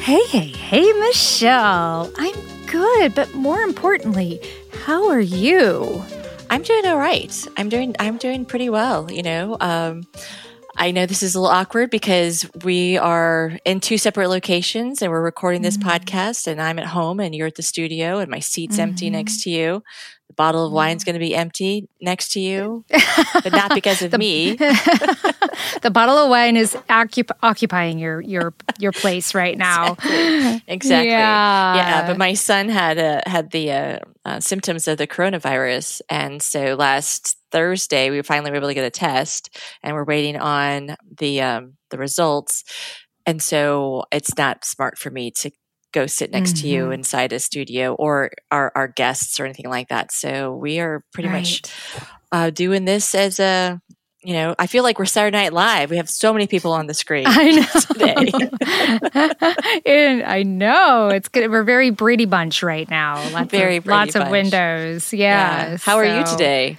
Hey, hey, hey, Michelle. I'm good, but more importantly, how are you? I'm doing all right. I'm doing I'm doing pretty well, you know. Um, I know this is a little awkward because we are in two separate locations and we're recording this mm-hmm. podcast and I'm at home and you're at the studio and my seat's mm-hmm. empty next to you the bottle of wine's going to be empty next to you, but not because of the, me. the bottle of wine is occup- occupying your your your place right now. Exactly. exactly. Yeah. yeah. But my son had uh, had the uh, uh, symptoms of the coronavirus, and so last Thursday we finally were able to get a test, and we're waiting on the um, the results. And so it's not smart for me to go sit next mm-hmm. to you mm-hmm. inside a studio or our, our guests or anything like that. So we are pretty right. much uh, doing this as a you know, I feel like we're Saturday Night Live. We have so many people on the screen I know. today. and I know it's good. We're very Brady Bunch right now. Lots very of, lots bunch. of windows. Yeah. yeah. How so. are you today?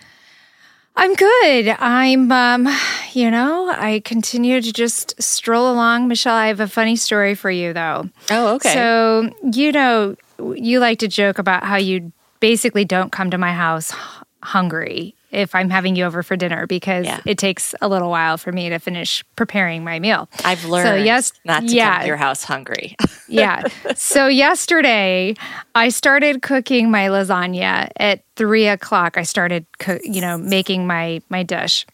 I'm good. I'm, um, you know, I continue to just stroll along. Michelle, I have a funny story for you, though. Oh, okay. So, you know, you like to joke about how you basically don't come to my house hungry if I'm having you over for dinner because yeah. it takes a little while for me to finish preparing my meal. I've learned so yes, not to yeah. come to your house hungry. yeah. So yesterday I started cooking my lasagna at three o'clock. I started, co- you know, making my my dish.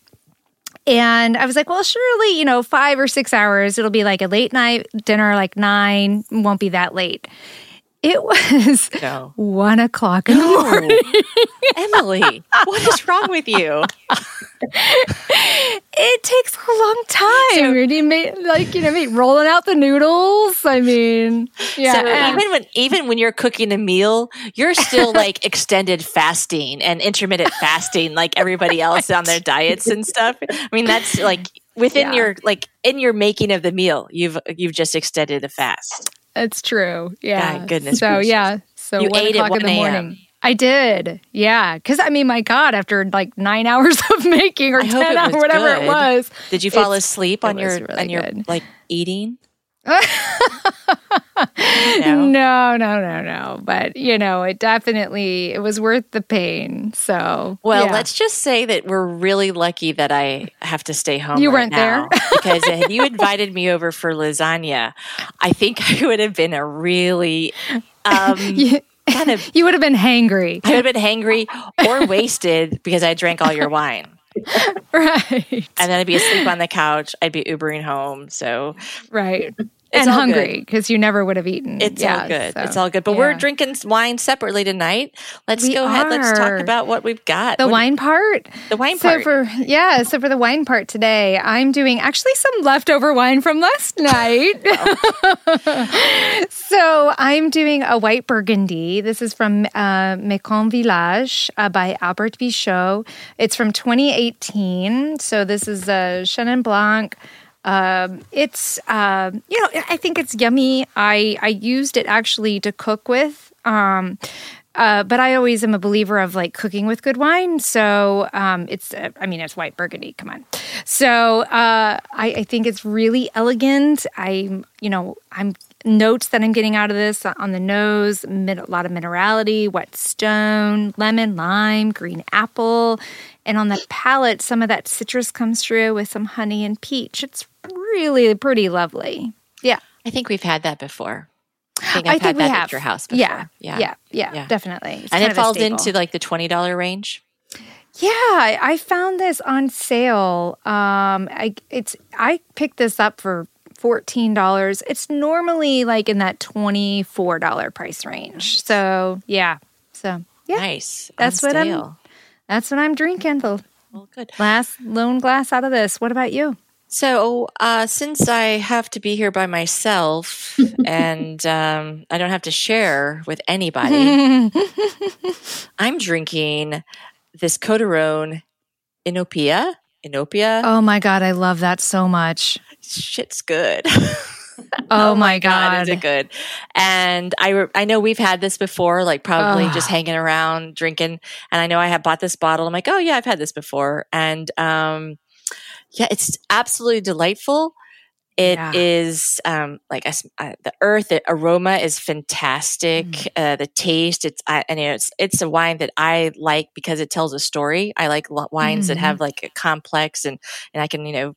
And I was like, well, surely, you know, five or six hours, it'll be like a late night dinner, like nine, won't be that late. It was no. one o'clock in no. the morning. Emily, what is wrong with you? it takes a long time. So, you make, like you know, rolling out the noodles. I mean, yeah. So even when even when you're cooking a meal, you're still like extended fasting and intermittent fasting, like everybody else on their diets and stuff. I mean, that's like within yeah. your like in your making of the meal, you've you've just extended the fast. It's true. Yeah. God, goodness. So gracious. yeah. So you one o'clock in the morning. I did. Yeah. Cause I mean, my God, after like nine hours of making or I 10 hours, whatever good. it was. Did you fall asleep on your, really on your good. like eating? no. no, no, no, no. But you know, it definitely it was worth the pain. So well, yeah. let's just say that we're really lucky that I have to stay home. You right weren't now there because had you invited me over for lasagna, I think I would have been a really um, you, kind of you would have been hangry. I would have been hangry or wasted because I drank all your wine. right. And then I'd be asleep on the couch. I'd be Ubering home. So, right. It's and hungry because you never would have eaten. It's yeah, all good. So, it's all good. But yeah. we're drinking wine separately tonight. Let's we go ahead. Are. Let's talk about what we've got. The what wine part. The wine so part. For, yeah. So for the wine part today, I'm doing actually some leftover wine from last night. so I'm doing a white Burgundy. This is from uh, Mâcon Village uh, by Albert Bichot. It's from 2018. So this is a Chenin Blanc. Um, it's uh, you know I think it's yummy. I I used it actually to cook with. Um, uh, but I always am a believer of like cooking with good wine. So um, it's, uh, I mean, it's white Burgundy. Come on. So uh, I, I, think it's really elegant. I, you know, I'm notes that I'm getting out of this on the nose, a lot of minerality, wet stone, lemon, lime, green apple, and on the palate, some of that citrus comes through with some honey and peach. It's really pretty lovely. Yeah. I think we've had that before. I think I've I think had that have. at your house before. Yeah. Yeah. Yeah. Yeah. yeah. Definitely. It's and it falls into like the $20 range. Yeah, I found this on sale. Um, I it's I picked this up for fourteen dollars. It's normally like in that twenty four dollar price range. So yeah, so yeah, nice. That's what I'm. That's what I'm drinking. The well, good. last lone glass out of this. What about you? So, uh, since I have to be here by myself and um, I don't have to share with anybody, I'm drinking this Coderone Inopia. Inopia. Oh my god, I love that so much. Shit's good. Oh, oh, my god. god, is it good? And I re- I know we've had this before, like probably just hanging around drinking. And I know I have bought this bottle. I'm like, oh yeah, I've had this before. And um, yeah, it's absolutely delightful. It yeah. is um, like uh, the earth, the aroma is fantastic. Mm. Uh, the taste, it's I, and it's it's a wine that I like because it tells a story. I like wines mm. that have mm-hmm. like a complex and and I can you know,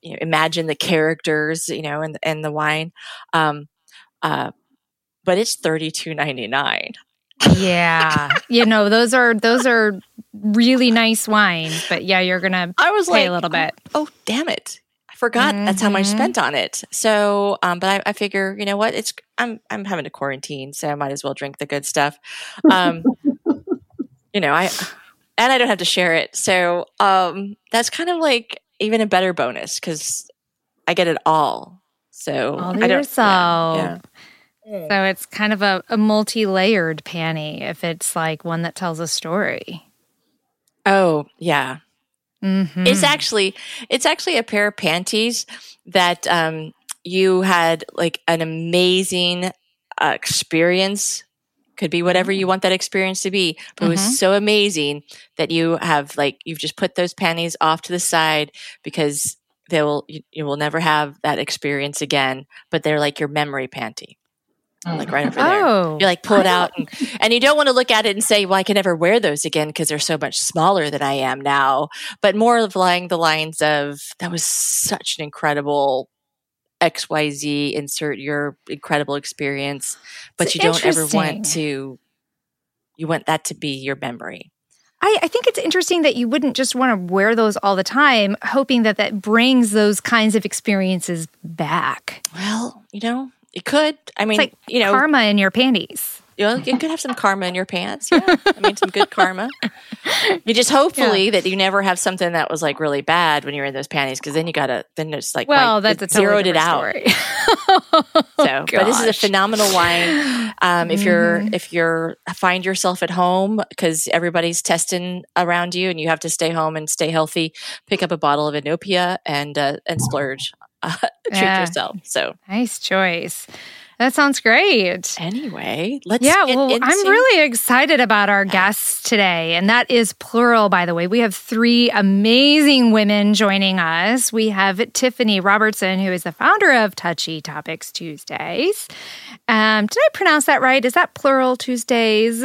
you know imagine the characters you know and and the wine. Um, uh, but it's thirty two ninety nine. Yeah, you know those are those are really nice wines, but yeah, you're gonna I was pay like, a little bit. Oh, damn it! I forgot mm-hmm. that's how much I mm-hmm. spent on it. So, um, but I, I, figure, you know what? It's I'm I'm having a quarantine, so I might as well drink the good stuff. Um, you know, I and I don't have to share it, so um, that's kind of like even a better bonus because I get it all. So all to I don't, yourself. Yeah, yeah. So it's kind of a, a multi layered panty if it's like one that tells a story. Oh, yeah. Mm-hmm. It's actually it's actually a pair of panties that um, you had like an amazing uh, experience. Could be whatever you want that experience to be, but mm-hmm. it was mm-hmm. so amazing that you have like you've just put those panties off to the side because they will you, you will never have that experience again. But they're like your memory panty like mm. right over there. Oh. You like pull it out and, and you don't want to look at it and say, well, I can never wear those again because they're so much smaller than I am now. But more of along the lines of that was such an incredible XYZ, insert your incredible experience, but it's you don't ever want to, you want that to be your memory. I, I, think it's interesting that you wouldn't just want to wear those all the time, hoping that that brings those kinds of experiences back. Well, you know, it could. I mean, like you know, karma in your panties. You know, you could have some karma in your pants. Yeah, I mean, some good karma. You just hopefully yeah. that you never have something that was like really bad when you're in those panties, because then you gotta then it's like well, that's a totally zeroed it out. oh, so, but this is a phenomenal wine. Um, if you're mm-hmm. if you're find yourself at home because everybody's testing around you and you have to stay home and stay healthy, pick up a bottle of Inopia and uh, and splurge uh, treat yeah. yourself. So nice choice. That sounds great. Anyway, let's Yeah, well, into- I'm really excited about our guests today. And that is plural, by the way. We have three amazing women joining us. We have Tiffany Robertson, who is the founder of Touchy Topics Tuesdays. Um, did I pronounce that right? Is that plural Tuesdays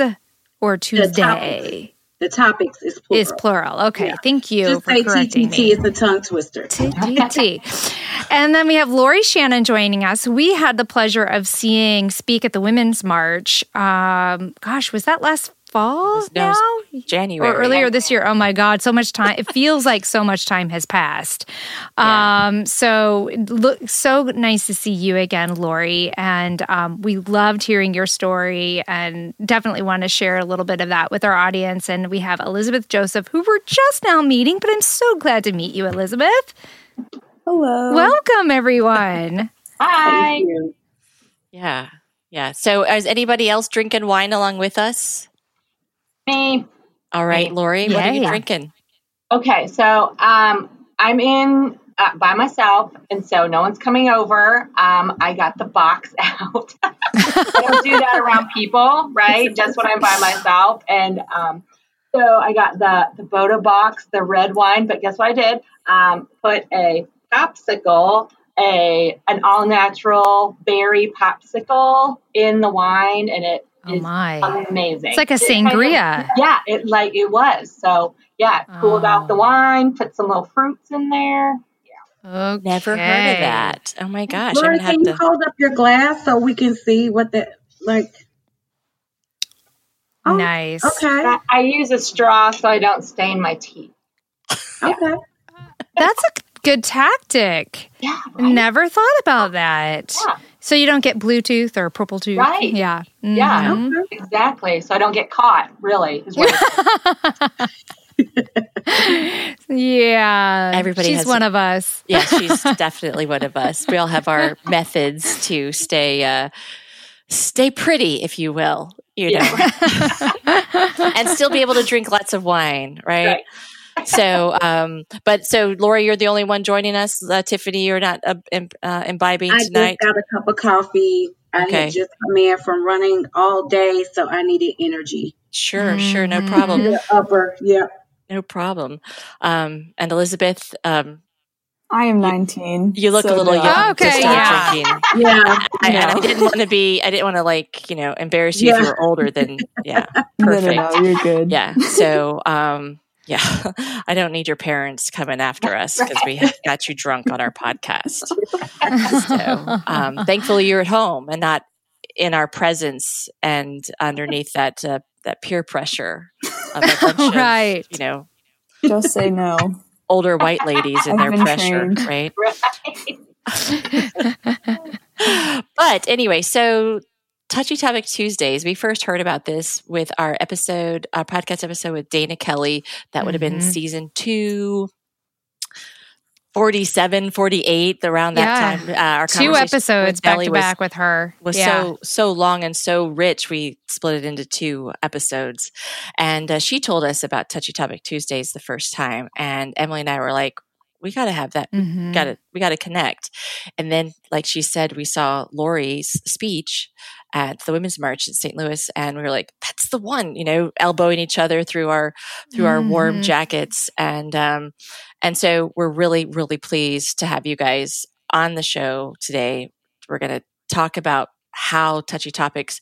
or Tuesday? The topics is plural. Is plural. Okay. Yeah. Thank you Just for say correcting TTT me. is a tongue twister. TTT. and then we have Lori Shannon joining us. We had the pleasure of seeing speak at the Women's March. Um, gosh, was that last fall now? January. Or earlier this year. Oh my God, so much time. it feels like so much time has passed. Yeah. Um, so look, so nice to see you again, Lori. And um, we loved hearing your story and definitely want to share a little bit of that with our audience. And we have Elizabeth Joseph, who we're just now meeting, but I'm so glad to meet you, Elizabeth. Hello. Welcome, everyone. Hi. Yeah. Yeah. So, is anybody else drinking wine along with us? Me. All right, Lori, what are you drinking? Okay, so um, I'm in uh, by myself, and so no one's coming over. Um, I got the box out. I don't do that around people, right? Just when I'm by myself. And um, so I got the the Bota box, the red wine. But guess what I did? Um, put a popsicle, a an all natural berry popsicle in the wine, and it Oh my! Amazing. It's like a sangria. Kind of, yeah, it like it was. So yeah, cooled oh. out the wine, put some little fruits in there. Yeah. Okay. Never heard of that. Oh my gosh! Lauren, can you to... hold up your glass so we can see what the like? Oh, nice. Okay. I, I use a straw so I don't stain my teeth. okay. That's a good tactic. Yeah. Right? Never thought about that. Yeah. So you don't get Bluetooth or purple tooth. Right. Yeah. Mm-hmm. Yeah. Exactly. So I don't get caught, really. yeah. Everybody she's has one of us. Yeah, she's definitely one of us. We all have our methods to stay uh stay pretty, if you will, you know. and still be able to drink lots of wine, right? Right. So, um, but so Lori, you're the only one joining us. Uh, Tiffany, you're not uh, uh, imbibing I tonight. just got a cup of coffee. I Okay. had just come in from running all day, so I needed energy. Sure, sure, no problem, The upper, yeah. no problem. Um, and Elizabeth, um, I am 19. you look a little no. young Okay, to start yeah. drinking. Yeah. I, and I didn't want to be. I didn't want to like you know embarrass you if you Yeah. were older than yeah. No, no, Perfect. no, you're good. Yeah. So, um, yeah, I don't need your parents coming after us because we have got you drunk on our podcast. So, um, thankfully, you're at home and not in our presence and underneath that uh, that peer pressure of a bunch of, right. you know Just say no. older white ladies and their pressure, trained. right? Right. but anyway, so Touchy Topic Tuesdays, we first heard about this with our episode, our podcast episode with Dana Kelly. That would have been Mhm. season two. 47 48 around that Yeah. time uh, our Two episodes back to was, back with her. was yeah. so so long and so rich we split it into two episodes and uh, she told us about touchy topic tuesdays the first time and emily and i were like we got to have that Mhm. got to we got to connect and then like she said we saw lori's speech at the women's march in st louis and we were like that's the one you know elbowing each other through our through our warm Mhm. jackets and um and so we're really really pleased to have you guys on the show today we're going to talk about how touchy topics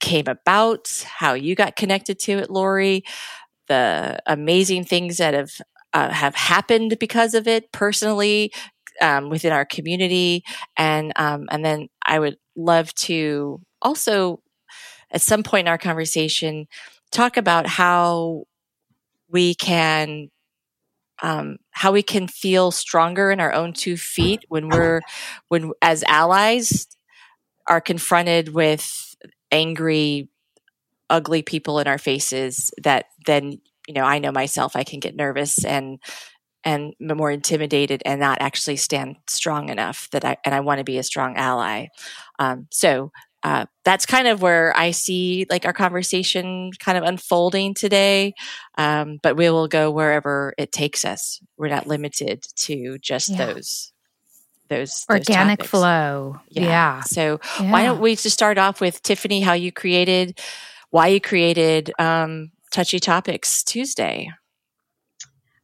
came about how you got connected to it lori the amazing things that have uh, have happened because of it personally um, within our community, and um, and then I would love to also at some point in our conversation talk about how we can um, how we can feel stronger in our own two feet when we're when as allies are confronted with angry ugly people in our faces that then you know i know myself i can get nervous and and more intimidated and not actually stand strong enough that i and i want to be a strong ally um, so uh, that's kind of where i see like our conversation kind of unfolding today um, but we will go wherever it takes us we're not limited to just Yeah. those those those Organic topics. flow. Yeah. so Yeah. why don't we just start off with Tiffany, how you created, why you created um, Touchy Topics Tuesday?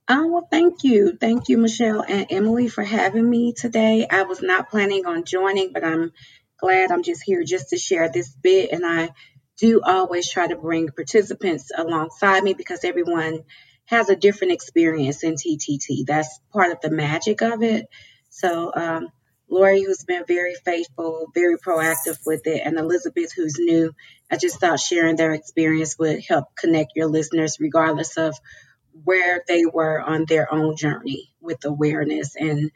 Oh, well, thank you. Thank you, Michelle and Emily, for having me today. I was not planning on joining, but I'm glad I'm just here just to share this bit. And I do always try to bring participants alongside me because everyone has a different experience in TTT. That's part of the magic of it. So, um, Lori, who's been very faithful, very proactive with it, and Elizabeth, who's new, I just thought sharing their experience would help connect your listeners, regardless of where they were on their own journey with awareness and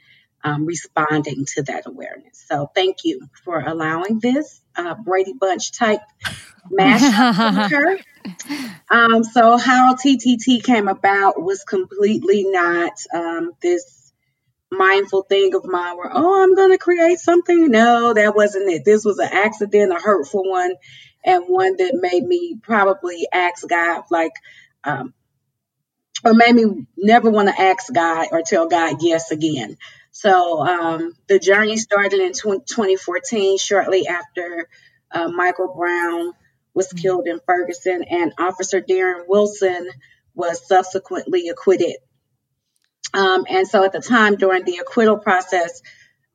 um, responding to that awareness. So, thank you for allowing this uh, Brady Bunch type occur. Um, so, how TTT came about was completely not um, this mindful thing of mine where, oh, I'm going to create something. No, that wasn't it. This was an accident, a hurtful one, and one that made me probably ask God, like, um, or made me never want to ask God or tell God yes again. So um, the journey started in 2014, shortly after uh, Michael Brown was killed in Ferguson, and Officer Darren Wilson was subsequently acquitted. Um, and so at the time during the acquittal process,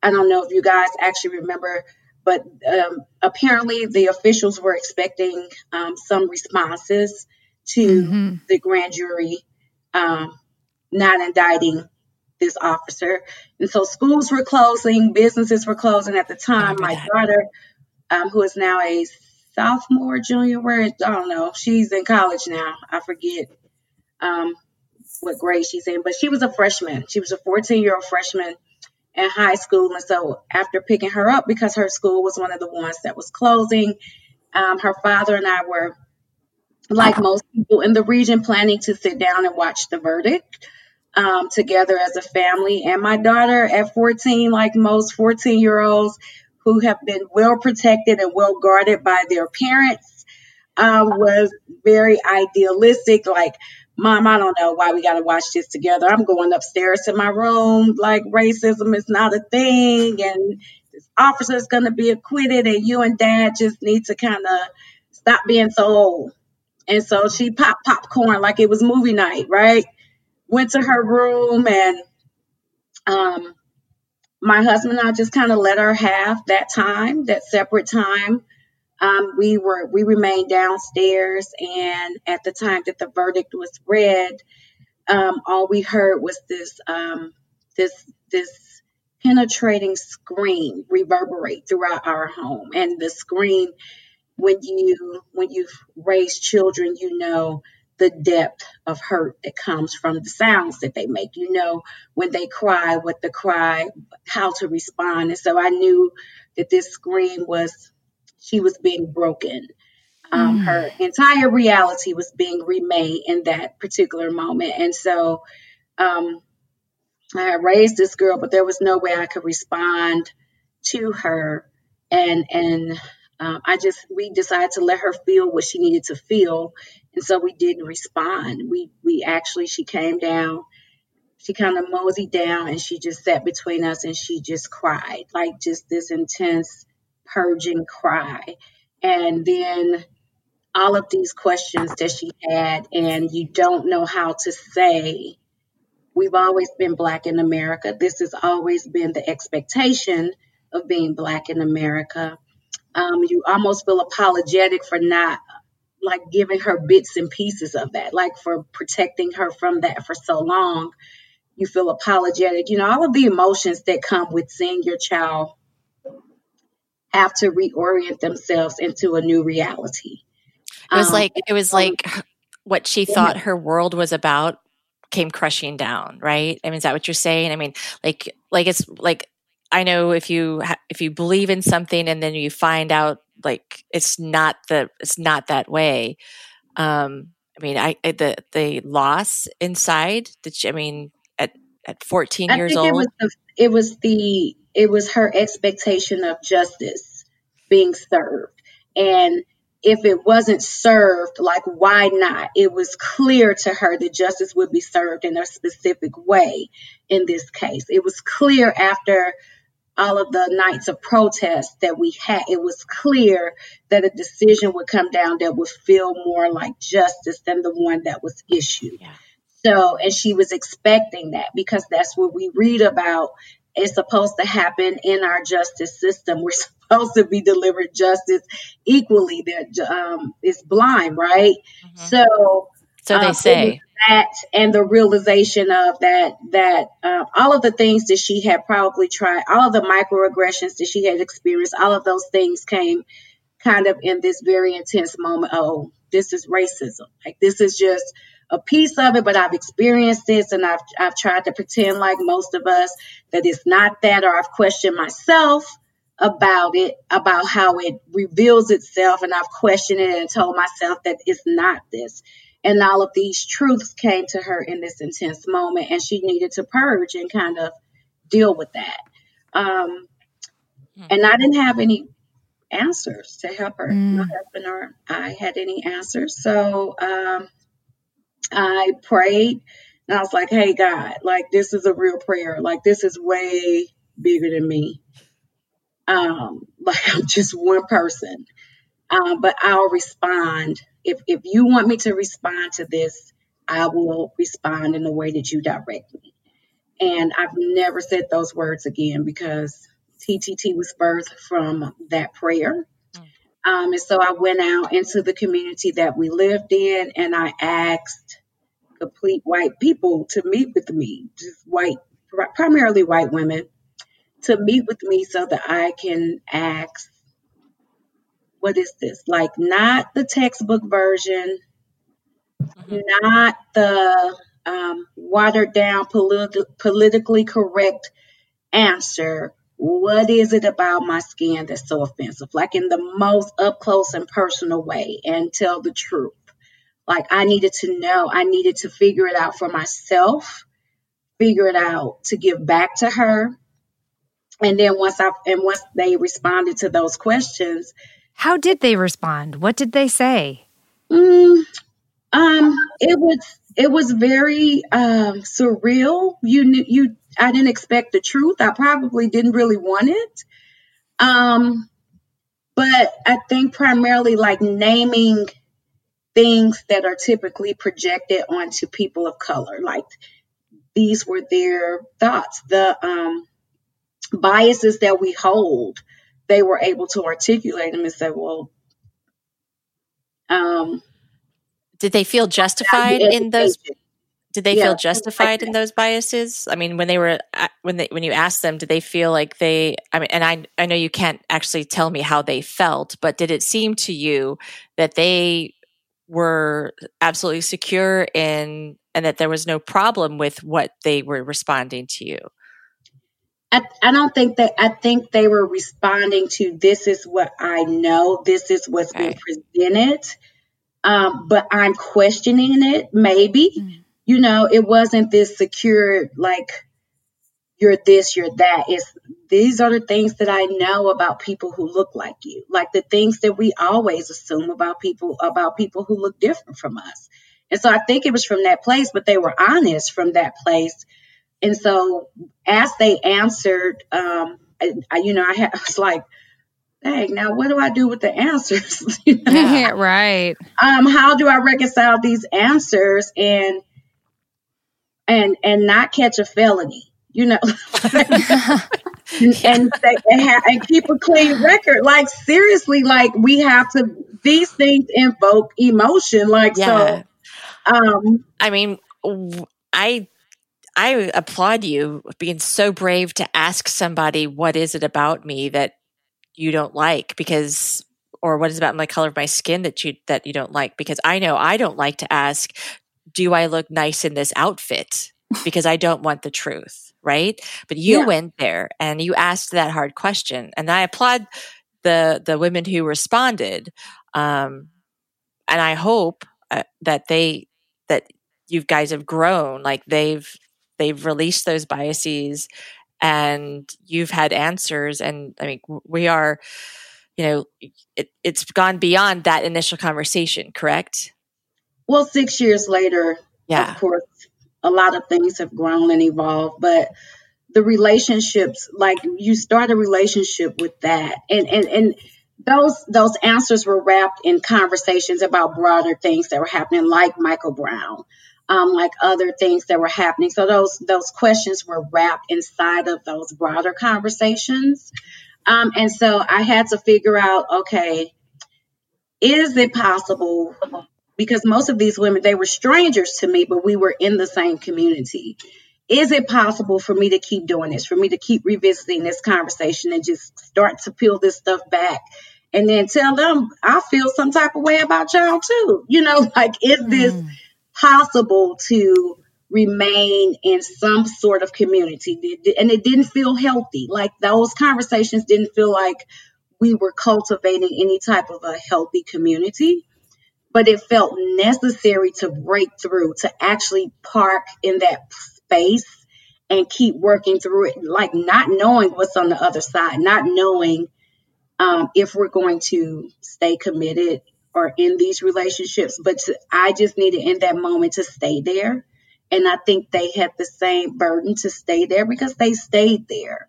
I don't know if you guys actually remember, but um, apparently the officials were expecting um, some responses to Mhm. the grand jury um, not indicting this officer. And so schools were closing, businesses were closing at the time. My that. daughter, um, who is now a sophomore, junior, where I don't know, she's in college now. I forget um, what grade she's in, but she was a freshman. She was a 14 year old freshman in high school. And so after picking her up, because her school was one of the ones that was closing, um, her father and I were like most people in the region, planning to sit down and watch the verdict um, together as a family. And my daughter at 14, like most 14 year olds who have been well protected and well guarded by their parents, um, was very idealistic. Like, Mom, I don't know why we got to watch this together. I'm going upstairs to my room. Like, racism is not a thing. And this officer is going to be acquitted. And you and dad just need to kind of stop being so old. And so she popped popcorn like it was movie night, right? Went to her room and um, my husband and I just kind of let her have that time, that separate time. Um, we were we remained downstairs, and at the time that the verdict was read, um, all we heard was this um, this this penetrating scream reverberate throughout our home, and the scream when you when you've raised children, you know the depth of hurt that comes from the sounds that they make. You know when they cry, what the cry, how to respond. And so I knew that this scream was she was being broken. Um, mm. Her entire reality was being remade in that particular moment. And so um, I had raised this girl, but there was no way I could respond to her and and um, I just we decided to let her feel what she needed to feel, and so we didn't respond. We we actually she came down, she kind of moseyed down, and she just sat between us, and she just cried like just this intense purging cry, and then all of these questions that she had, and you don't know how to say. We've always been black in America. This has always been the expectation of being black in America um, you almost feel apologetic for not like giving her bits and pieces of that, like for protecting her from that for so long. You feel apologetic. You know, all of the emotions that come with seeing your child have to reorient themselves into a new reality. It was um, like it was like what she thought her world was about came crushing down, right? I mean, is that what you're saying? I mean, like like it's like I know if you if you believe in something and then you find out like it's not the it's not that way. Um, I mean, I, the the loss inside. That I mean, at at 14 I years old, it was, the, it was the it was her expectation of justice being served, and if it wasn't served, like why not? It was clear to her that justice would be served in a specific way in this case. It was clear after all of the nights of protest that we had, it was clear that a decision would come down that would feel more like justice than the one that was issued. Yeah. So, and she was expecting that because that's what we read about is supposed to happen in our justice system. We're supposed to be delivered justice equally. That um, is blind, right? Mm-hmm. So, so they um, say that and the realization of that that uh, all of the things that she had probably tried all of the microaggressions that she had experienced all of those things came kind of in this very intense moment. Oh this is racism. Like this is just a piece of it but i've experienced this and i've i've tried to pretend like most of us that it's not that or i've questioned myself about it about how it reveals itself and i've questioned it and told myself that it's not this and all of these truths came to her in this intense moment, and she needed to purge and kind of deal with that. Um, hmm. and I didn't have any answers to help her. Mm. My husband or I had any answers. So um, I prayed and I was like, hey, God, like this is a real prayer. Like this is way bigger than me. Um, like I'm just one person. Um, but I'll respond if if you want me to respond to this, I will respond in the way that you direct me. And I've never said those words again because TTT was birthed from that prayer. Mm. Um, and so I went out into the community that we lived in and I asked complete white people to meet with me, just white, primarily white women, to meet with me so that I can ask what is this? Like not the textbook version, mm-hmm. not the um, watered down, politi- politically correct answer. What is it about my skin that's so offensive? Like in the most up close and personal way, and tell the truth. Like I needed to know, I needed to figure it out for myself, figure it out to give back to her. And then once I and once they responded to those questions, how did they respond? What did they say? Mm, um, it was it was very um, surreal. You knew you I didn't expect the truth. I probably didn't really want it. Um, but I think primarily like naming things that are typically projected onto people of color. Like these were their thoughts. The um, biases that we hold, they were able to articulate them and say, well, um, did they feel justified in those did they yeah, feel justified in those biases? I mean when they were uh, when they when you asked them did they feel like they i mean and i i know you can't actually tell me how they felt but did it seem to you that they were absolutely secure in and that there was no problem with what they were responding to you I, I don't think that I think they were responding to this is what I know, this is what's okay. been presented. Um, but I'm questioning it, maybe. Mm-hmm. You know, it wasn't this secure, like, you're this, you're that. It's these are the things that I know about people who look like you, like the things that we always assume about people, about people who look different from us. And so I think it was from that place, but they were honest from that place. And so as they answered, um, I, you know, I, had, I was like, dang, now what do I do with the answers? right. Um, how do I reconcile these answers and and and not catch a felony? You know, and and, and, ha- and keep a clean record. Like seriously, like we have to. These things invoke emotion. Like yeah. so. Um, I mean, I I applaud you being so brave to ask somebody what is it about me that you don't like because or what is about my color of my skin that you that you don't like because I know I don't like to ask do I look nice in this outfit because I don't want the truth, right? But you yeah. went there and you asked that hard question and I applaud the the women who responded um and I hope uh, that they that you guys have grown like they've they've released those biases and you've had answers. And i mean we are you know it, it's gone beyond that initial conversation correct? Well six years later yeah. of course a lot of things have grown and evolved but the relationships like you start a relationship with that. And and and those those answers were wrapped in conversations about broader things that were happening like michael brown um, like other things that were happening. So those those questions were wrapped inside of those broader conversations. Um, and so I had to figure out, okay, is it possible? Because most of these women, they were strangers to me, but we were in the same community. Is it possible for me to keep doing this, for me to keep revisiting this conversation and just start to peel this stuff back and then tell them I feel some type of way about y'all too? You know, like, is this. Possible to remain in some sort of community. And it didn't feel healthy. Like those conversations didn't feel like we were cultivating any type of a healthy community. But it felt necessary to break through, to actually park in that space and keep working through it, like not knowing what's on the other side, not knowing um, if we're going to stay committed or in these relationships, but to, I just needed in that moment to stay there. And I think they had the same burden to stay there because they stayed there.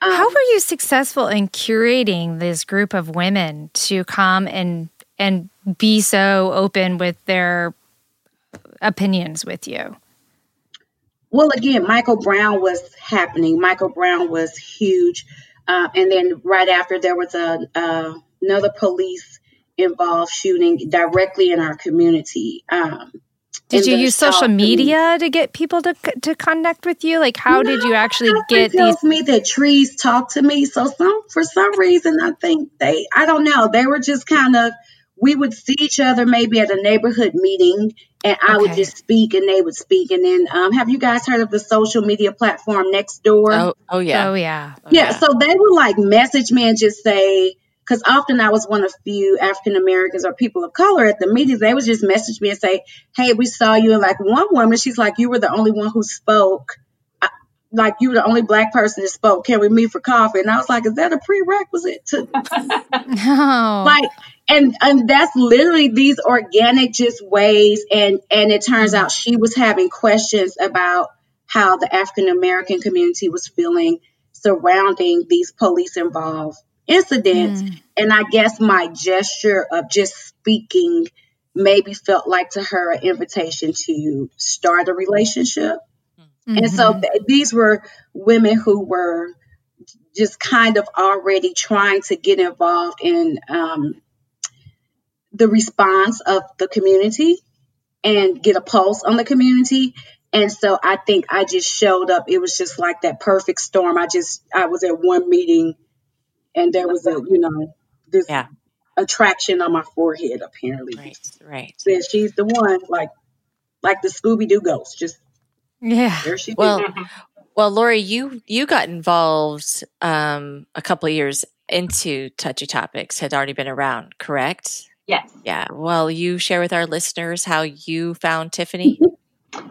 Um, How were you successful in curating this group of women to come and and be so open with their opinions with you? Well, again, Michael Brown was happening. Michael Brown was huge, uh, and then right after there was a uh, another police involved shooting directly in our community. Um, did you use social media to get people to to connect with you? Like, how no, did you actually get tells these? me that trees talk to me. So some for some reason, I think they, I don't know, they were just kind of. We would see each other maybe at a neighborhood meeting, and I okay. would just speak, and they would speak. And then, um, have you guys heard of the social media platform Nextdoor? Oh, oh yeah, oh yeah, oh, yeah. yeah. So they would like message me and just say, because often I was one of few African Americans or people of color at the meetings. They would just message me and say, "Hey, we saw you." And like one woman, she's like, "You were the only one who spoke." Like you were the only black person that spoke. Can we meet for coffee? And I was like, "Is that a prerequisite to?" no. Like, and and that's literally these organic just ways. And and it turns out she was having questions about how the African American community was feeling surrounding these police involved incidents. Mm. And I guess my gesture of just speaking maybe felt like to her an invitation to start a relationship. Mm-hmm. And so th- these were women who were just kind of already trying to get involved in um, the response of the community and get a pulse on the community. And so I think I just showed up. It was just like that perfect storm. I just, I was at one meeting and there was a, you know, this yeah. attraction on my forehead apparently. Right, right. Said she's the one, like, like the Scooby Doo ghost. Just yeah. There she well, well, Lori, you you got involved um, a couple of years into Touchy Topics. Had already been around, correct? Yes. Yeah. Well, you share with our listeners how you found Tiffany.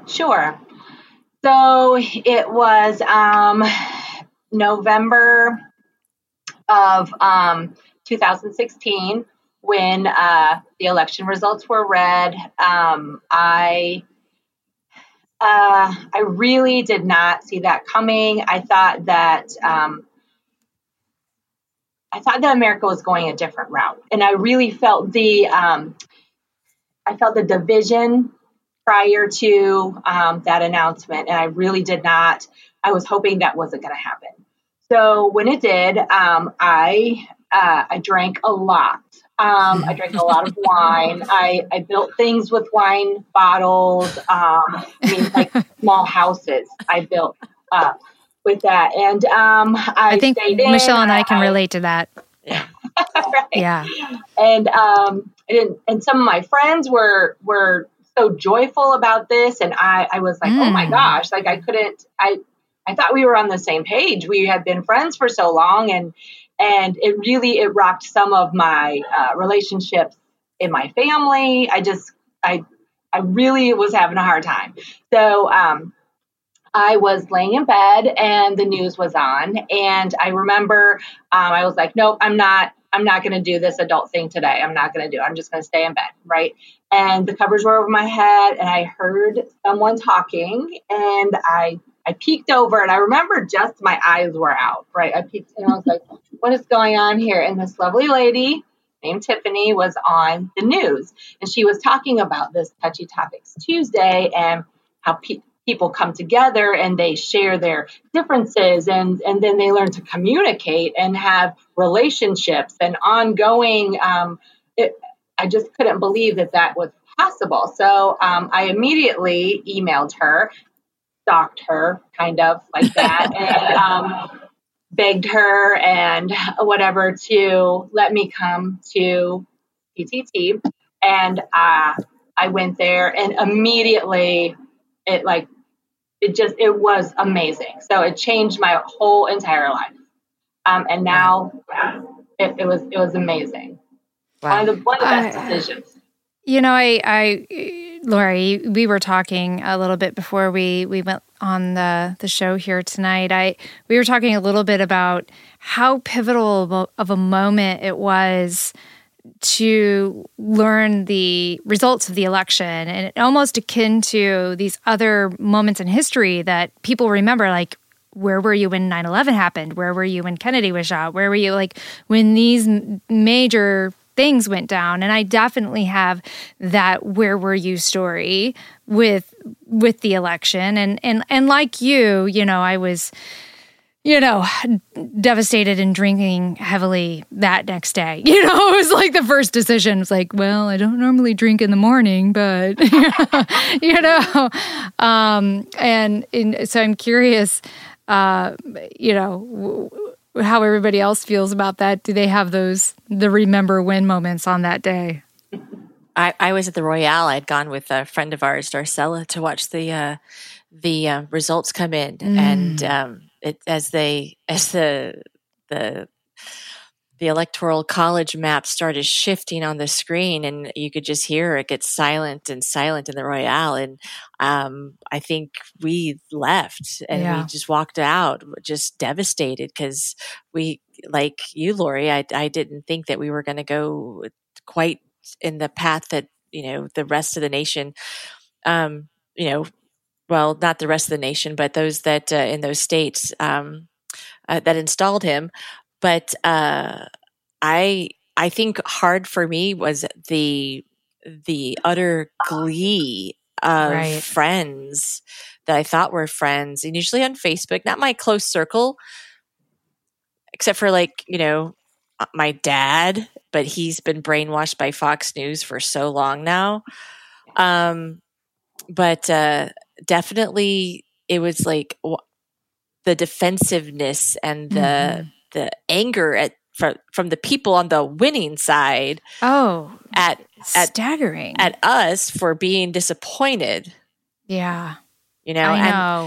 Sure. So it was um, November of um, 2016 when uh, the election results were read. Um, I uh, I really did not see that coming. I thought that um, I thought that America was going a different route, and I really felt the um, I felt the division prior to um, that announcement, and I really did not. I was hoping that wasn't going to happen. So when it did, um, I uh, I drank a lot. Um, I drank a lot of wine. I, I built things with wine bottles. Um, I mean, like small houses. I built uh, with that, and um, I, I think Michelle and I can relate to that. Yeah. right? Yeah. And um, and and some of my friends were were so joyful about this and I, I was like, mm. oh my mm. gosh, like I couldn't I I thought we were on the same page. We had been friends for so long and and it really it rocked some of my uh, relationships in my family. I just I I really was having a hard time. So um I was laying in bed and the news was on. And I remember um, I was like, nope, I'm not, I'm not going to do this adult thing today. I'm not going to do it. I'm just going to stay in bed. Right. And the covers were over my head and I heard someone talking and I, I peeked over and I remember just my eyes were out. Right. I peeked and I was like, what is going on here? And this lovely lady named Tiffany was on the news and she was talking about this touchy topics Tuesday and how people come together and they share their differences and, and then they learn to communicate and have relationships and ongoing um, it, i just couldn't believe that that was possible so um, i immediately emailed her stalked her kind of like that and um, begged her and whatever to let me come to TTT and uh, i went there and immediately it like it just it was amazing. So it changed my whole entire life. Um, and now it, it, was it was amazing. Wow. One of the one of the best uh, decisions. You know, I I Lori, we were talking a little bit before we we went on the the show here tonight. I we were talking a little bit about how pivotal of a moment it was to learn the results of the election and almost akin to these other moments in history that people remember like where were you when 9-11 happened where were you when kennedy was shot where were you like when these major things went down and i definitely have that where were you story with with the election and and and like you you know i was you know, devastated and drinking heavily that next day. You know, it was like the first decision. It's like, well, I don't normally drink in the morning, but you know, um, and, and so I'm curious, uh, you know, how everybody else feels about that. Do they have those the remember when moments on that day? I, I was at the Royale. I'd gone with a friend of ours, Darcella, to watch the uh, the uh, results come in, mm. and um, it, as they as the the the electoral college map started shifting on the screen and you could just hear it get silent and silent in the royale and um, i think we left and yeah. we just walked out just devastated because we like you lori I, I didn't think that we were going to go quite in the path that you know the rest of the nation um, you know well not the rest of the nation but those that uh, in those states um, uh, that installed him but uh, I I think hard for me was the the utter glee of right. friends that I thought were friends, and usually on Facebook, not my close circle, except for like you know uh, my dad, but he's been brainwashed by Fox News for so long now. Um, but uh, definitely, it was like the defensiveness and the mm-hmm. The anger at from from the people on the winning side. Oh, at at staggering at us for being disappointed. Yeah. You know, I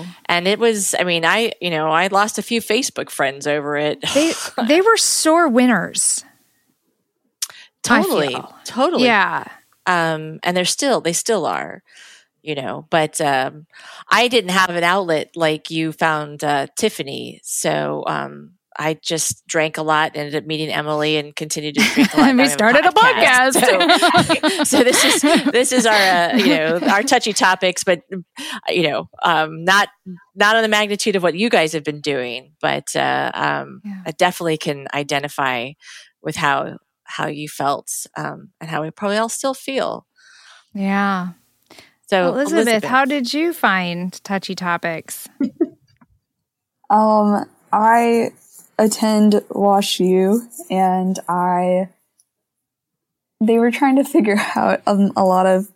and, and it was. I mean, I you know, I lost a few Facebook friends over it. They they were sore winners. Totally, totally. Yeah. Um, and they're still they still are you know but um, i didn't have an outlet like you found uh, tiffany so um, I just drank a lot, ended up meeting Emily, and continued to drink a lot. and we started a podcast. A podcast. So, so, this is this is our uh, you know our touchy topics, but you know um, not not on the magnitude of what you guys have been doing, but uh, um, yeah. I definitely can identify with how how you felt um, and how we probably all still feel. Yeah. So well, Elizabeth, Elizabeth, how did you find touchy topics? um, I attend Wash U and I they were trying to figure out um, a lot of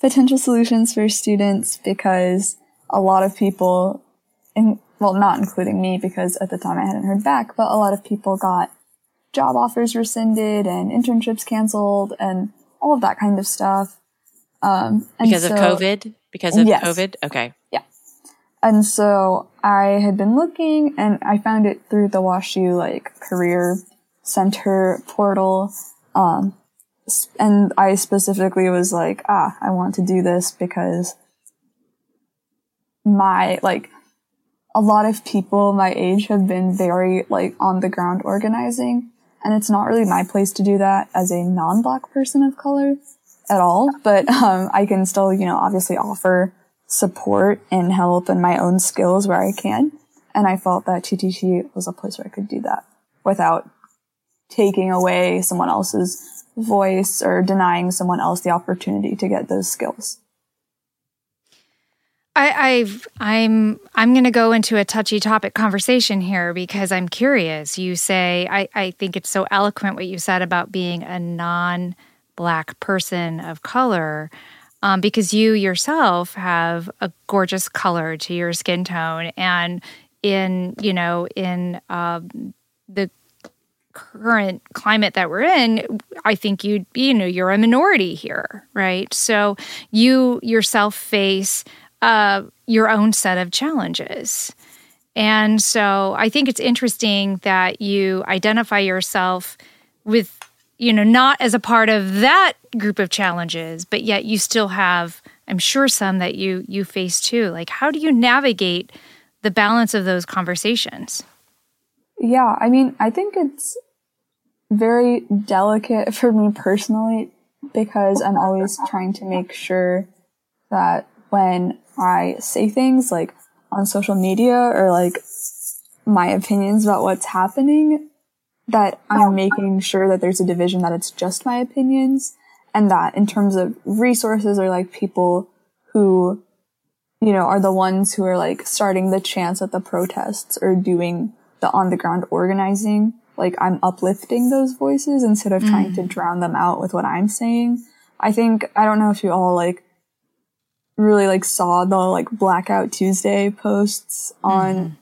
potential solutions for students because a lot of people in, well not including me because at the time I hadn't heard back but a lot of people got job offers rescinded and internships canceled and all of that kind of stuff. Um, because so, of COVID? Because of yes. COVID? Okay. Yeah and so I had been looking and I found it through the WashU like career center portal. Um, and I specifically was like, ah, I want to do this because my, like, a lot of people my age have been very, like, on the ground organizing. And it's not really my place to do that as a non-black person of color at all. But, um, I can still, you know, obviously offer support and help and my own skills where I can. And I felt that TTT was a place where I could do that without taking away someone else's voice or denying someone else the opportunity to get those skills. I, I've, I'm I'm going to go into a touchy topic conversation here because I'm curious. You say I, I think it's so eloquent what you said about being a non-black person of color um, because you yourself have a gorgeous color to your skin tone. And in you know in um, the current climate that we're in i think you'd be you know you're a minority here right? So you yourself face uh, your own set of challenges. And so i think it's interesting that you identify yourself with you know, not as a part of that group of challenges, but yet you still have, I'm sure, some that you you face too. Like, how do you navigate the balance of those conversations? Yeah, I mean, I think it's very delicate for me personally because I'm always trying to make sure that when I say things like on social media or like my opinions about what's happening, that I'm making sure that there's a division that it's just my opinions and that in terms of resources or like people who, you know, are the ones who are like starting the chants at the protests or doing the on the ground organizing, like I'm uplifting those voices instead of mm. trying to mm. drown them out with what I'm saying. I think, I don't know if you all like really like saw the like blackout Tuesday posts on, mm.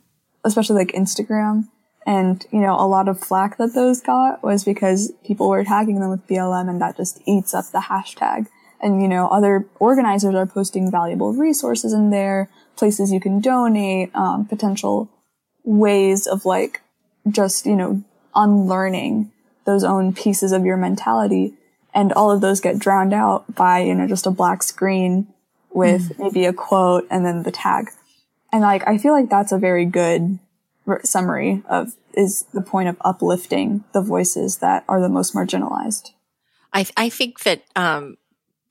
especially like Instagram and, you know, a lot of flack that those got was because people were tagging them with BLM and that just eats up the hashtag. And, you know, other organizers are posting valuable resources in there, places you can donate, um, potential ways of like just, you know, unlearning those own pieces of your mentality. And all of those get drowned out by, you know, just a black screen with mm. maybe a quote and then the tag. And like, I feel like that's a very good summary of is the point of uplifting the voices that are the most marginalized. I, I think that um,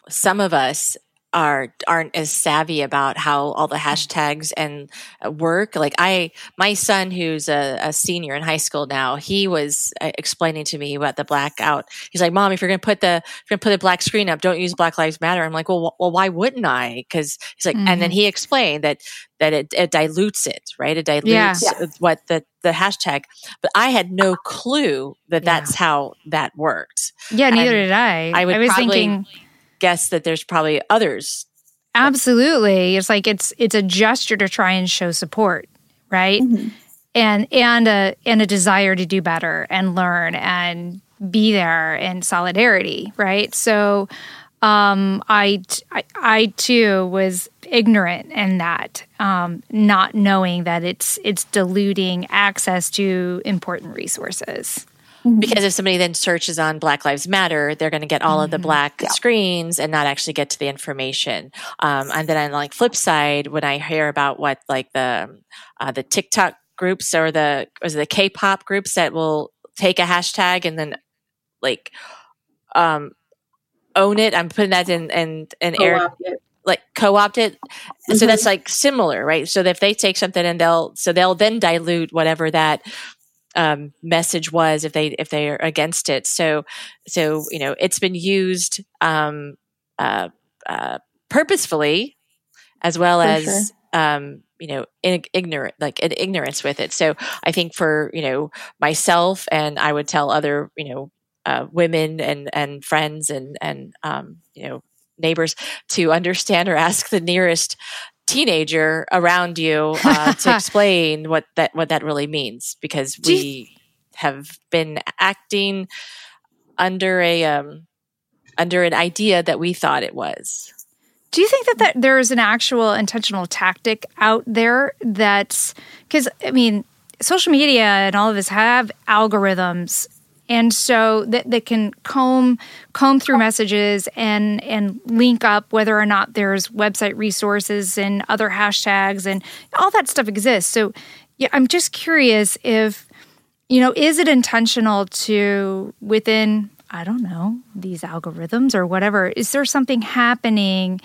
some of us are aren't as savvy about how all the hashtags and uh, work. Like I, my son, who's a, a senior in high school now, he was uh, explaining to me about the blackout. He's like, "Mom, if you're going to put the if you're going to put a black screen up, don't use Black Lives Matter." I'm like, "Well, well, why wouldn't I?" Because he's like, mm-hmm. and then mm-hmm. he explained that that it, it dilutes it, right? It dilutes yeah. what the the hashtag. But I had no clue that yeah. that's how that worked. Yeah, neither and did I. I, I was probably, thinking guess that there's probably others. Absolutely. It's like it's it's a gesture to try and show support, right? Mm-hmm. And and a and a desire to do better and learn and be there in solidarity, right? So um, I, I, I too was ignorant in that, um, not knowing that it's it's diluting access to important resources. Mm-hmm. Because if somebody then searches on Black Lives Matter, they're going to get all mm-hmm. of the mm-hmm. black yeah. screens and not actually get to the information. Um, and then on like flip side, when I hear about what like the uh, the TikTok groups or the was the K-pop groups that will take a hashtag and then like um, own it. I'm putting that in in, in air like co-opt it. Mm-hmm. So that's like similar, right? So if they take something and they'll so they'll then dilute whatever that um, message was if they if they are against it. So so you know it's been used um, uh, uh, purposefully as well for as sure. um, you know in, ignorant like in ignorance with it. So I think for you know myself and I would tell other you know uh, women and and friends and and um, you know neighbors to understand or ask the nearest teenager around you uh, to explain what that what that really means because we have been acting under a um, under an idea that we thought it was. Do you think that, that there is an actual intentional tactic out there that's because I mean social media and all of us have algorithms and so that they can comb comb through messages and and link up whether or not there's website resources and other hashtags and all that stuff exists. So yeah i'm just curious if you know is it intentional to within i don't know these algorithms or whatever is there something happening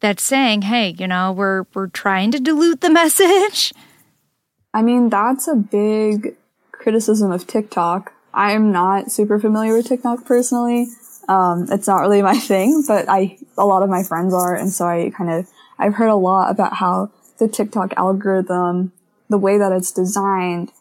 that's saying hey you know we're we're trying to dilute the message? I mean that's a big criticism of tiktok I'm not super familiar with TikTok personally. Um, it's not really my thing, but I, a lot of my friends are. And so I kind of, I've heard a lot about how the TikTok algorithm, the way that it's designed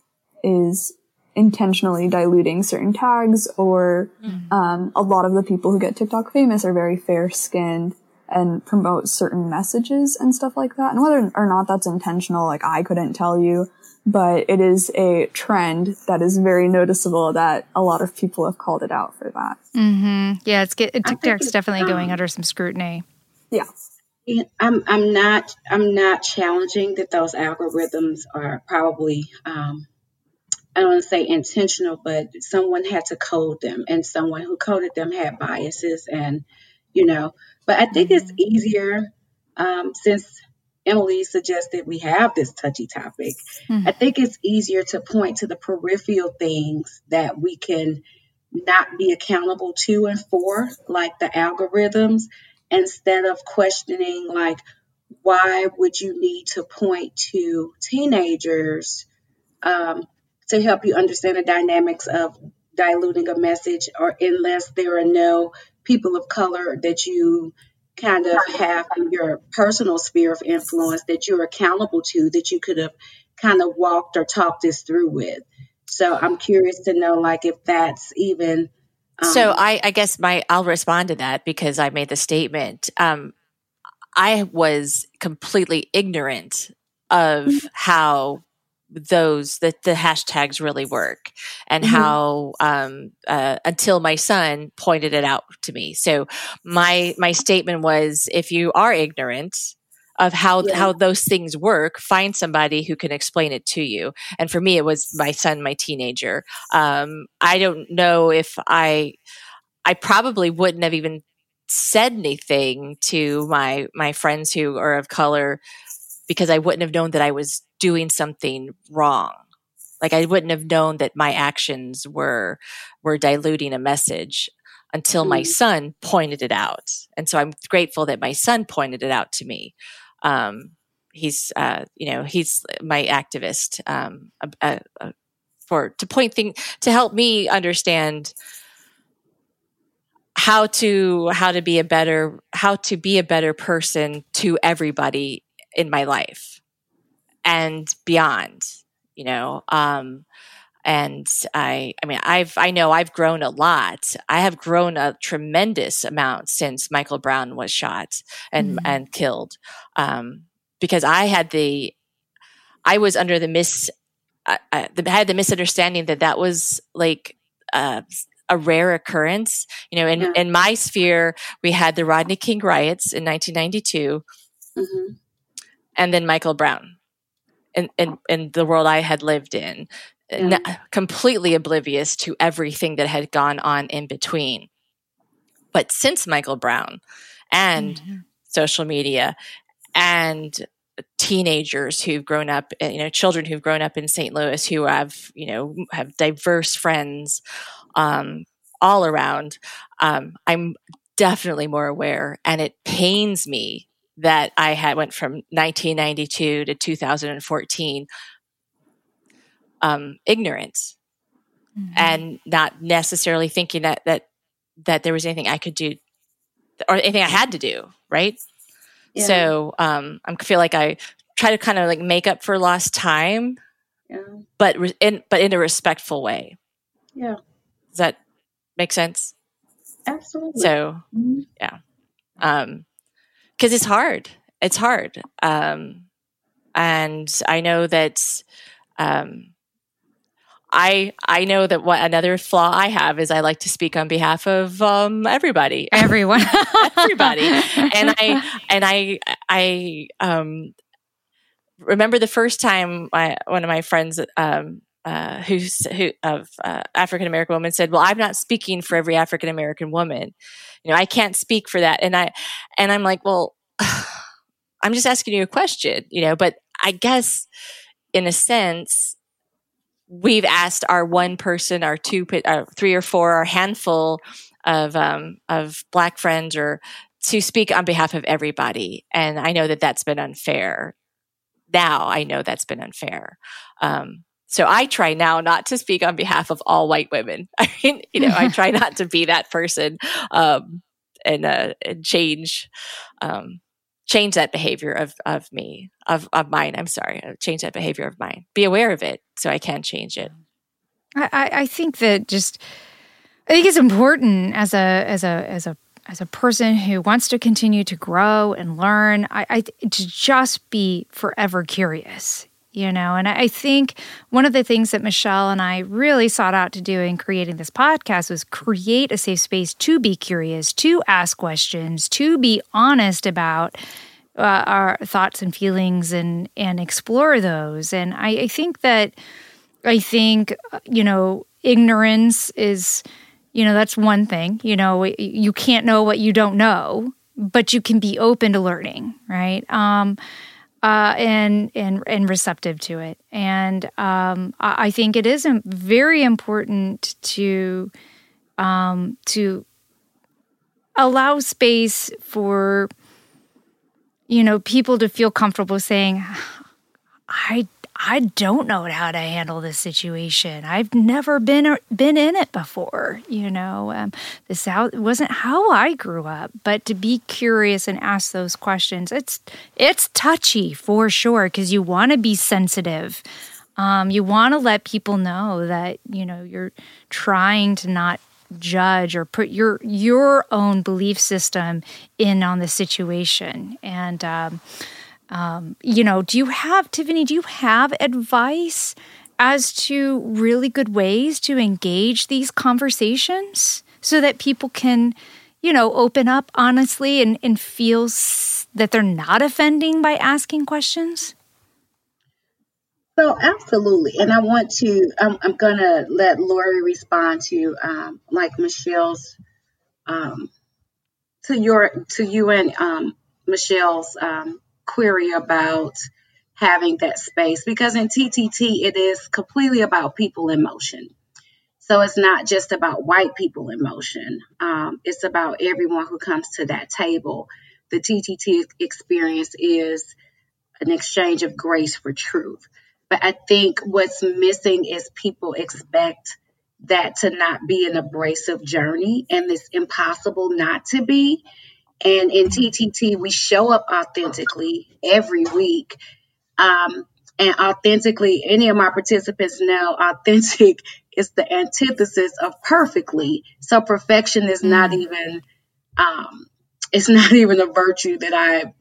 is intentionally diluting certain tags or, mm. um, a lot of the people who get TikTok famous are very fair skinned and promote certain messages and stuff like that. And whether or not that's intentional, like I couldn't tell you but it is a trend that is very noticeable that a lot of people have called it out for that. Mm-hmm. Yeah, it's get, TikTok's definitely um, going under some scrutiny. Yeah. I'm I'm not I'm not challenging that those algorithms are probably um, I don't want to say intentional, but someone had to code them, and someone who coded them had biases, and you know. But I think it's mm-hmm. easier um, since Emily suggested we have this touchy topic. Mm-hmm. I think it's easier to point to the peripheral things that we can not be accountable to and for, like the algorithms, instead of questioning, like, why would you need to point to teenagers um, to help you understand the dynamics of diluting a message, or unless there are no people of color that you kind of have your personal sphere of influence that you're accountable to that you could have kind of walked or talked this through with. So I'm curious to know, like, if that's even. Um, so I, I guess my I'll respond to that because I made the statement. Um, I was completely ignorant of mm-hmm. how those that the hashtags really work and mm-hmm. how um, uh, until my son pointed it out to me so my my statement was if you are ignorant of how yeah. how those things work find somebody who can explain it to you and for me it was my son my teenager um, i don't know if i i probably wouldn't have even said anything to my my friends who are of color because i wouldn't have known that i was doing something wrong like i wouldn't have known that my actions were were diluting a message until my mm. son pointed it out. And so I'm grateful that my son pointed it out to me. Um, he's, uh, you know, he's my activist um, uh, uh, for to point thing to help me understand how to how to be a better how to be a better person to everybody in my life and beyond. You know, um, and i i mean i've i know i've grown a lot i have grown a tremendous amount since michael brown was shot and mm-hmm. and killed um, because i had the i was under the mis I, I, had the misunderstanding that that was like uh, a rare occurrence you know in yeah. in my sphere we had the rodney king riots in 1992 mm-hmm. And then michael brown in, in, in the world I had lived in yeah. n- completely oblivious to everything that had gone on in between. But since Michael Brown and mm-hmm. social media and teenagers who've grown up eh, you know children who've grown up in st louis who have you know have diverse friends um, all around um, i'm definitely more aware and it pains me that i had went from 1992 to 2014 um, ignorance mm-hmm. and not necessarily thinking that that that there was anything I could do or anything I had to do, right? Yeah. So um, I feel like I try to kind of like make up for lost time, yeah. but re- in but in a respectful way. Yeah. Does that make sense? Absolutely. So mm-hmm. yeah, um, because it's hard. It's hard, um, and I know that um, I I know that what another flaw I have is I like to speak on behalf of um, everybody, everyone, everybody, and I and I I um, remember the first time I, one of my friends um, uh, who's who of uh, African American woman said, "Well, I'm not speaking for every African American woman. You know, I can't speak for that." And I and I'm like, "Well, I'm just asking you a question, you know." But I guess, in a sense, we've asked our one person, our two, our three or four, our handful of um, of black friends, or to speak on behalf of everybody. And I know that that's been unfair. Now I know that's been unfair. Um, so I try now not to speak on behalf of all white women. I mean, you know, I try not to be that person um, and, uh, and change um, change that behavior of of me of of mine. I'm sorry uh, change that behavior of mine. Be aware of it so i can change it. I i think that just i think it's important as a as a as a as a person who wants to continue to grow and learn i, I to just be forever curious you know? And i think one of the things that michelle and i really sought out to do in creating this podcast was create a safe space to be curious to ask questions to be honest about uh, our thoughts and feelings and and explore those. And I, I think that i think you know ignorance is you know that's one thing you know? You can't know what you don't know but you can be open to learning right? Um uh, and and and receptive to it. And um, I, I, think it is very important to um, to allow space for you know people to feel comfortable saying, "I I don't know how to handle this situation. I've never been been in it before. You know, um, this out wasn't how I grew up. But to be curious and ask those questions, it's it's touchy for sure because you want to be sensitive. Um, you want to let people know that you know you're trying to not judge or put your your own belief system in on the situation and. Um, um, you know, do you have, Tiffany, do you have advice as to really good ways to engage these conversations so that people can, you know, open up honestly and, and feel s- that they're not offending by asking questions? So absolutely, and I want to. I'm, I'm gonna let Lori respond to um, like Michelle's, um, to your to you and um, Michelle's um, query about having that space because in TTT it is completely about people in motion. So it's not just about white people in motion. Um, it's about everyone who comes to that table. The TTT experience is an exchange of grace for truth. But I think what's missing is people expect that to not be an abrasive journey and it's impossible not to be. And in TTT, we show up authentically every week. Um, and authentically, any of my participants know authentic is the antithesis of perfectly. So perfection is not mm. even, um, it's not even a virtue that I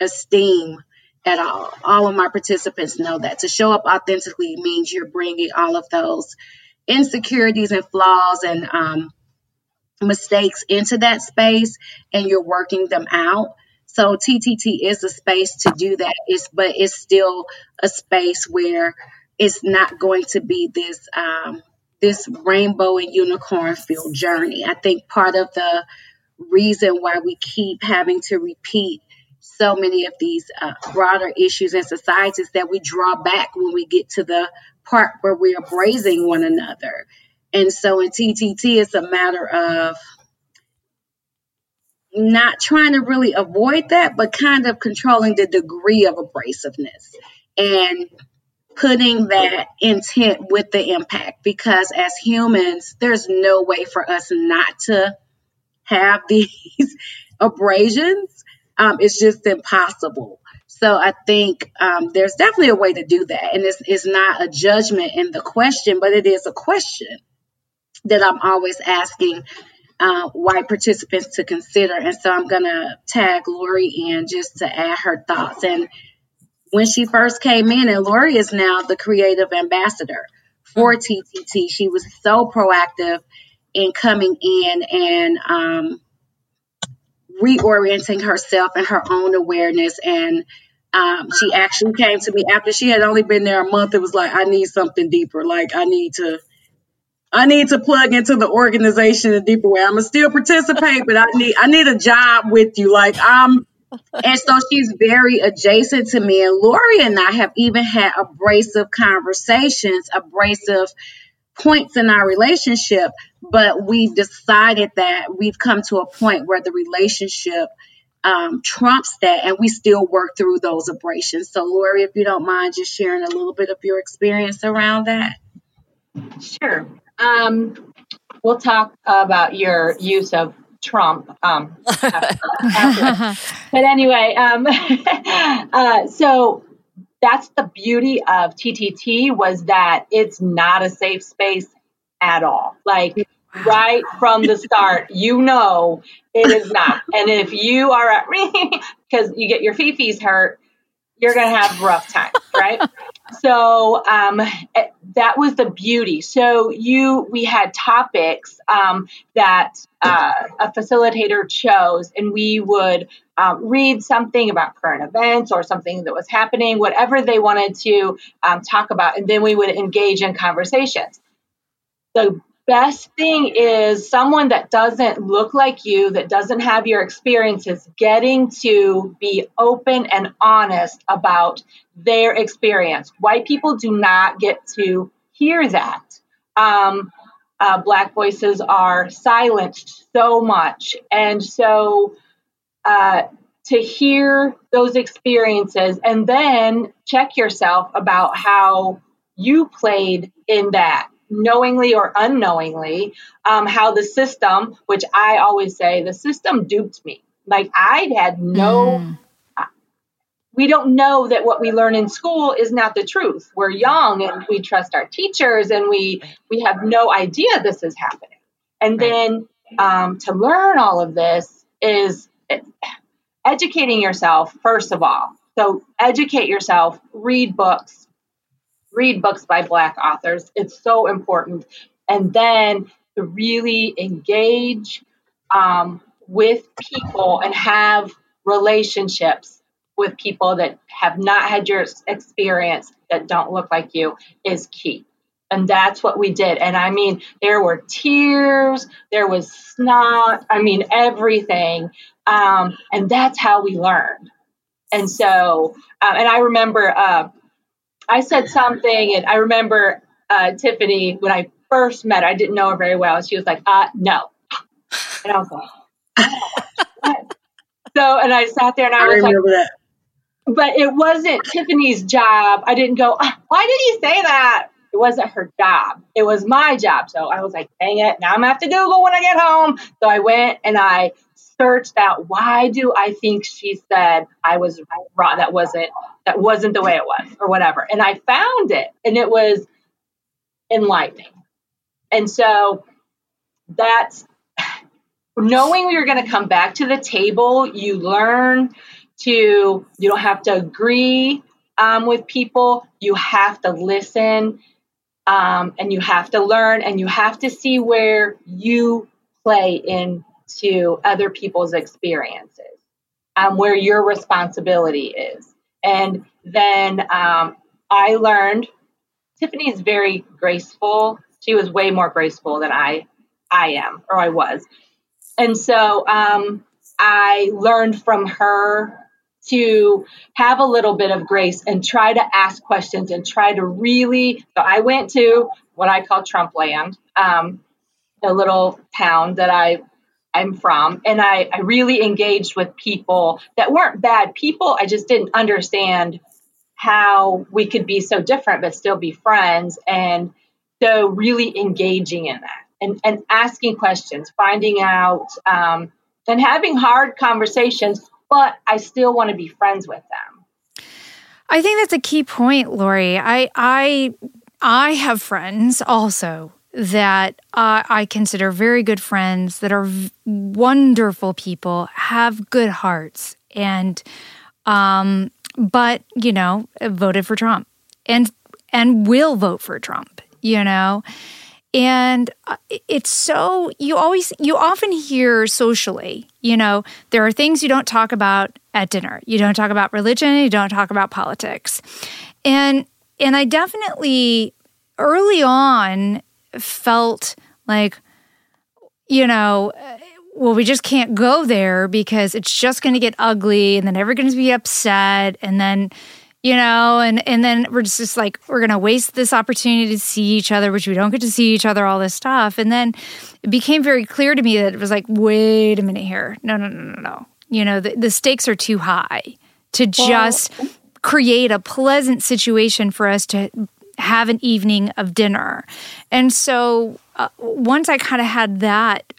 esteem at all. All of my participants know that. To show up authentically means you're bringing all of those insecurities and flaws and um, mistakes into that space and you're working them out. So TTT is a space to do that. It's, but it's still a space where it's not going to be this um, this rainbow and unicorn filled journey. I think part of the reason why we keep having to repeat so many of these uh, broader issues in societies that we draw back when we get to the part where we are praising one another. And so in TTT, it's a matter of not trying to really avoid that, but kind of controlling the degree of abrasiveness and putting that intent with the impact. Because as humans, there's no way for us not to have these abrasions um, it's just impossible. So I think um, there's definitely a way to do that. And it's, it's not a judgment in the question, but it is a question that I'm always asking uh, white participants to consider. And so I'm going to tag Lori in just to add her thoughts. And when she first came in, and Lori is now the creative ambassador for TTT, she was so proactive in coming in and um, reorienting herself and her own awareness. And um, she actually came to me after she had only been there a month. It was like, I need something deeper. Like, I need to. I need to plug into the organization a deeper way. I'm gonna still participate, but I need I need a job with you. Like I'm and so she's very adjacent to me. And Lori and I have even had abrasive conversations, abrasive points in our relationship, but we've decided that we've come to a point where the relationship um, trumps that, and we still work through those abrasions. So, Lori, if you don't mind just sharing a little bit of your experience around that. Sure. Um, we'll talk about your use of Trump. Um, after, after. but anyway, um, uh, so that's the beauty of TTT was that it's not a safe space at all. Like right from the start, you know it is not. And if you are at me because you get your fifis hurt, you're going to have rough time, right? So um, eh, that was the beauty. So you, we had topics um, that uh, a facilitator chose, and we would um, read something about current events or something that was happening, whatever they wanted to um, talk about, and then we would engage in conversations. The best thing is someone that doesn't look like you, that doesn't have your experiences, getting to be open and honest about their experience. White people do not get to hear that. Um, uh, black voices are silenced so much. And so uh, to hear those experiences and then check yourself about how you played in that knowingly or unknowingly, um, how the system, which I always say, the system duped me. Like I had no, mm. we don't know that what we learn in school is not the truth. We're young and we trust our teachers and we we have no idea this is happening. And then um, to learn all of this is educating yourself first of all. So educate yourself, read books, read books by Black authors. It's so important. And then to really engage um, with people and have relationships with people that have not had your experience that don't look like you is key. And that's what we did. And I mean, there were tears, there was snot, I mean, everything. Um, and that's how we learned. And so, uh, and I remember uh, I said something, and I remember uh, Tiffany, when I first met her, I didn't know her very well. She was like, uh, no. And I was like, oh, so, and I sat there and I, I was like, that. but it wasn't Tiffany's job. I didn't go, ah, why did you say that? It wasn't her job. It was my job. So I was like, dang it. Now I'm going to have to Google when I get home. So I went and I searched out why do I think she said I was wrong. That wasn't, that wasn't the way it was or whatever. And I found it and it was enlightening. And so that's knowing you're going to come back to the table, you learn to, you don't have to agree um, with people, you have to listen um, and you have to learn and you have to see where you play into other people's experiences, um, where your responsibility is. And then um, I learned Tiffany is very graceful. She was way more graceful than I I am or I was. And so um, I learned from her to have a little bit of grace and try to ask questions and try to really. So I went to what I call Trump land, um, a little town that I I'm from, and I, I really engaged with people that weren't bad people. I just didn't understand how we could be so different but still be friends, and so really engaging in that and, and asking questions, finding out, um, and having hard conversations but I still want to be friends with them. I think that's a key point, Lori. I I I have friends also that uh, I consider very good friends that are v- wonderful people, have good hearts, and um, but you know voted for Trump and and will vote for Trump. You know, and uh, it's so, you always, you often hear socially, you know, there are things you don't talk about at dinner. You don't talk about religion, you don't talk about politics. And, and I definitely early on felt like, you know, well, we just can't go there because it's just going to get ugly and then everyone's going to be upset. And then, you know and and then we're just, just like we're gonna waste this opportunity to see each other which we don't get to see each other all this stuff. And then it became very clear to me that it was like wait a minute here. No no no no no. You know the, the stakes are too high to just well, create a pleasant situation for us to have an evening of dinner and so uh, once i kind of had that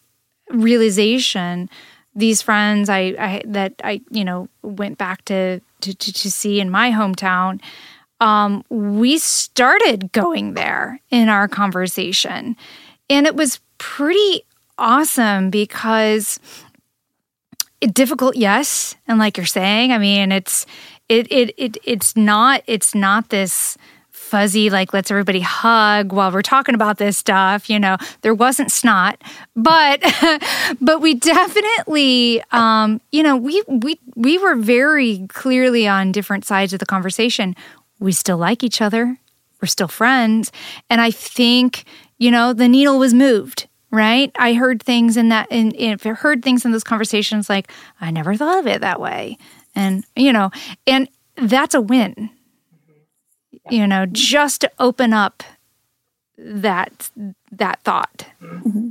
realization these friends I, I that i you know went back to to, to, to see in my hometown, um, we started going there in our conversation. And it was pretty awesome because it, difficult, yes. And like you're saying, I mean, it's it it it it's not it's not this fuzzy, like let's everybody hug while we're talking about this stuff. You know, there wasn't snot, but but we definitely, um, you know, we we we were very clearly on different sides of the conversation. We still like each other. We're still friends, and I think you know the needle was moved right? I heard things in that, in, in heard things in those conversations like, I never thought of it that way. And, you know, and that's a win you know just to open up that that thought mm-hmm.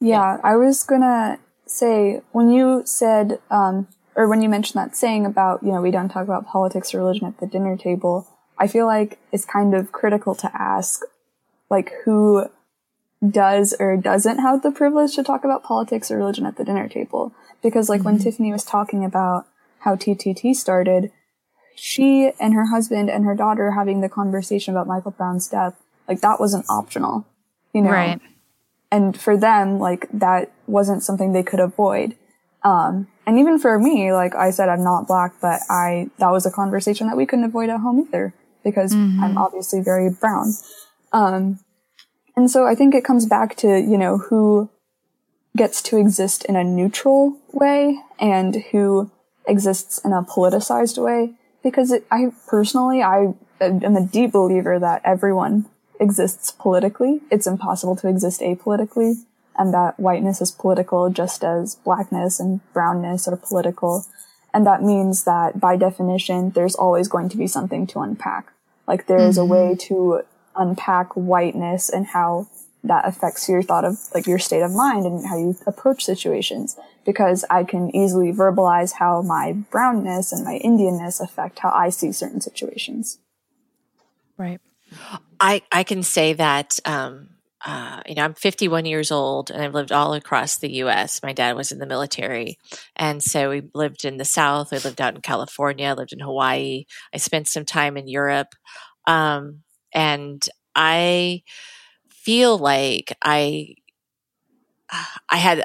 yeah i was gonna say when you said um, or when you mentioned that saying about you know we don't talk about politics or religion at the dinner table i feel like it's kind of critical to ask like who does or doesn't have the privilege to talk about politics or religion at the dinner table because like mm-hmm. when tiffany was talking about how ttt started she and her husband and her daughter having the conversation about Michael Brown's death, like that wasn't optional, you know? Right. And for them, like that wasn't something they could avoid. Um, and even for me, like I said, I'm not black, but I, that was a conversation that we couldn't avoid at home either because mm-hmm. I'm obviously very brown. Um, and so I think it comes back to, you know, who gets to exist in a neutral way and who exists in a politicized way because it, I personally, I am a deep believer that everyone exists politically. It's impossible to exist apolitically and that whiteness is political just as blackness and brownness are political. And that means that by definition, there's always going to be something to unpack. Like there is mm-hmm. a way to unpack whiteness and how that affects your thought of like your state of mind and how you approach situations because I can easily verbalize how my brownness and my Indianness affect how I see certain situations. Right. I I can say that um, uh, you know I'm 51 years old and I've lived all across the U.S. My dad was in the military, and so we lived in the South. I lived out in California. I lived in Hawaii. I spent some time in Europe, um, and I feel like I I had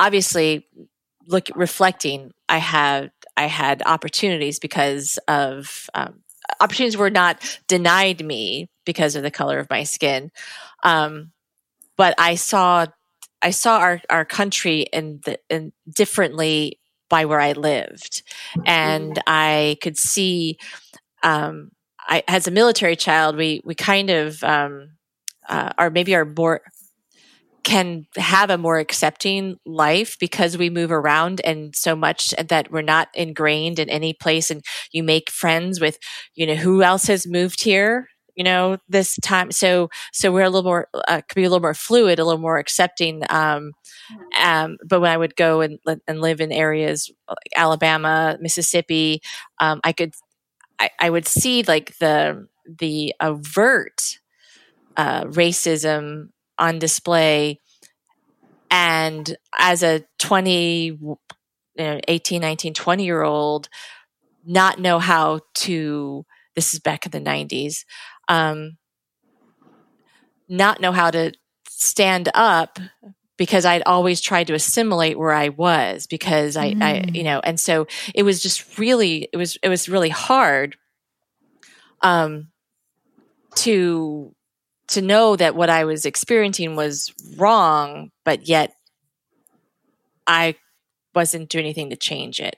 obviously look reflecting. I had I had opportunities because of um, opportunities were not denied me because of the color of my skin, um, but I saw I saw our our country in differently by where I lived, and I could see. Um, I, as a military child, we we kind of um, uh, or maybe are more can have a more accepting life because we move around and so much that we're not ingrained in any place. And you make friends with you know who else has moved here you know this time. So so we're a little more uh, could be a little more fluid a little more accepting um, um, but when I would go and and live in areas like Alabama, Mississippi, um, I could I, I would see like the the overt uh, racism on display. And as a 20, you know, 18, 19, 20 year old, not know how to, this is back in the 90s, um, not know how to stand up because I'd always tried to assimilate where I was because I, mm. I, you know, and so it was just really, it was, it was really hard, um, to to know that what I was experiencing was wrong, but yet I wasn't doing anything to change it.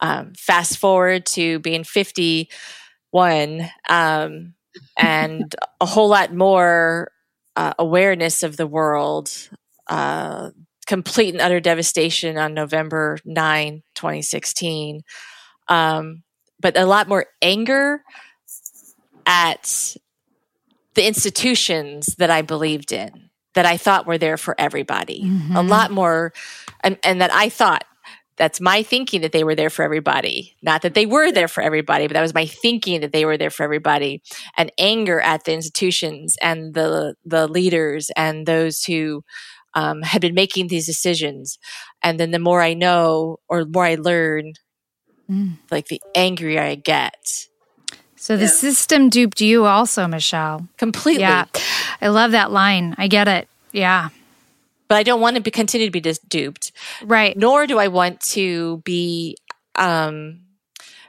Um, fast forward to being 51 um, and a whole lot more uh, awareness of the world, uh, complete and utter devastation on November 9, 2016. Um, but a lot more anger at the institutions that I believed in, that I thought were there for everybody. Mm-hmm. A lot more, and, and that I thought that's my thinking that they were there for everybody. Not that they were there for everybody, but that was my thinking that they were there for everybody. And anger at the institutions and the the leaders and those who um, had been making these decisions. And then the more I know or the more I learn, mm. like the angrier I get. So the yeah. system duped you also, Michelle. Completely. Yeah. I love that line. I get it. Yeah. But I don't want to be, continue to be dis- duped. Right. Nor do I want to be um,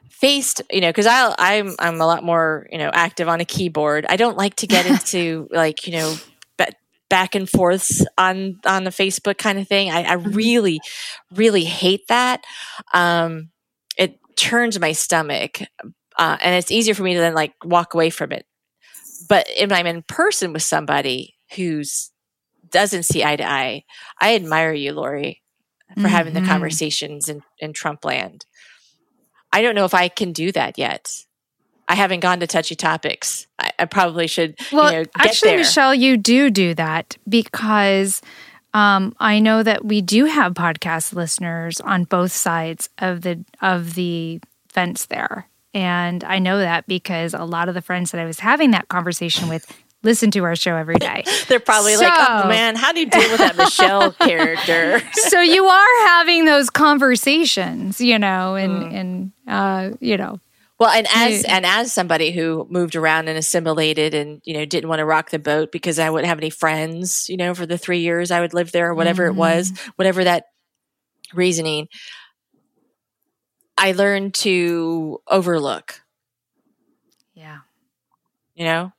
faced, you know, because I I'm I'm a lot more, you know, active on a keyboard. I don't like to get into like, you know, back and forths on on the Facebook kind of thing. I, I mm-hmm. really, really hate that. Um, it turns my stomach uh, and it's easier for me to then like walk away from it. But if I'm in person with somebody who's doesn't see eye to eye, I admire you, Lori, for mm-hmm. having the mm-hmm. conversations in, in Trump land. I don't know if I can do that yet. I haven't gone to touchy topics. I, I probably should. Well, you know, actually, there. Michelle, you do do that because um, I know that we do have podcast listeners on both sides of the of the fence there. And I know that because a lot of the friends that I was having that conversation with listen to our show every day. They're probably so, like, oh man, how do you deal with that Michelle character? so you are having those conversations, you know, and, mm. and, uh, you know, well, and as and as somebody who moved around and assimilated, and you know didn't want to rock the boat because I wouldn't have any friends, you know, for the three years I would live there, or whatever mm-hmm. it was, whatever that reasoning. I learned to overlook. Yeah. You know?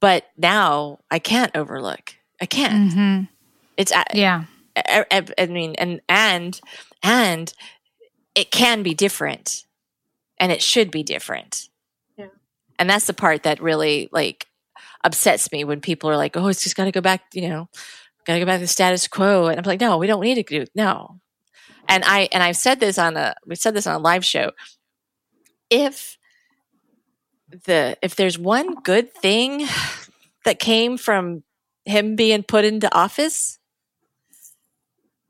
But now I can't overlook. I can't. Mm-hmm. It's yeah. I, I, I, mean, and and and it can be different and it should be different. Yeah. And that's the part that really like upsets me when people are like, "Oh, it's just got to go back," you know, got to go back to the status quo. And I'm like, "No, we don't need to do no." And I and I've said this on a we said this on a live show. If the if there's one good thing that came from him being put into office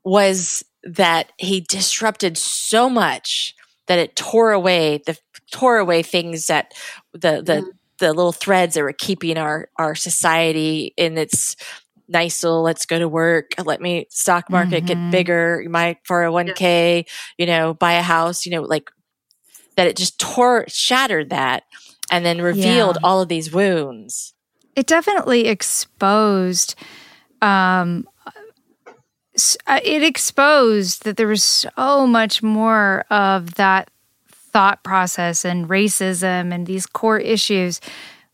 was that he disrupted so much that it tore away the tore away things that the the mm the little threads that were keeping our our society in its nice little let's go to work let me stock market mm-hmm. get bigger my 401k yeah. you know buy a house you know like that it just tore shattered that and then revealed yeah. all of these wounds it definitely exposed um uh, it exposed that there was so much more of that thought process and racism and these core issues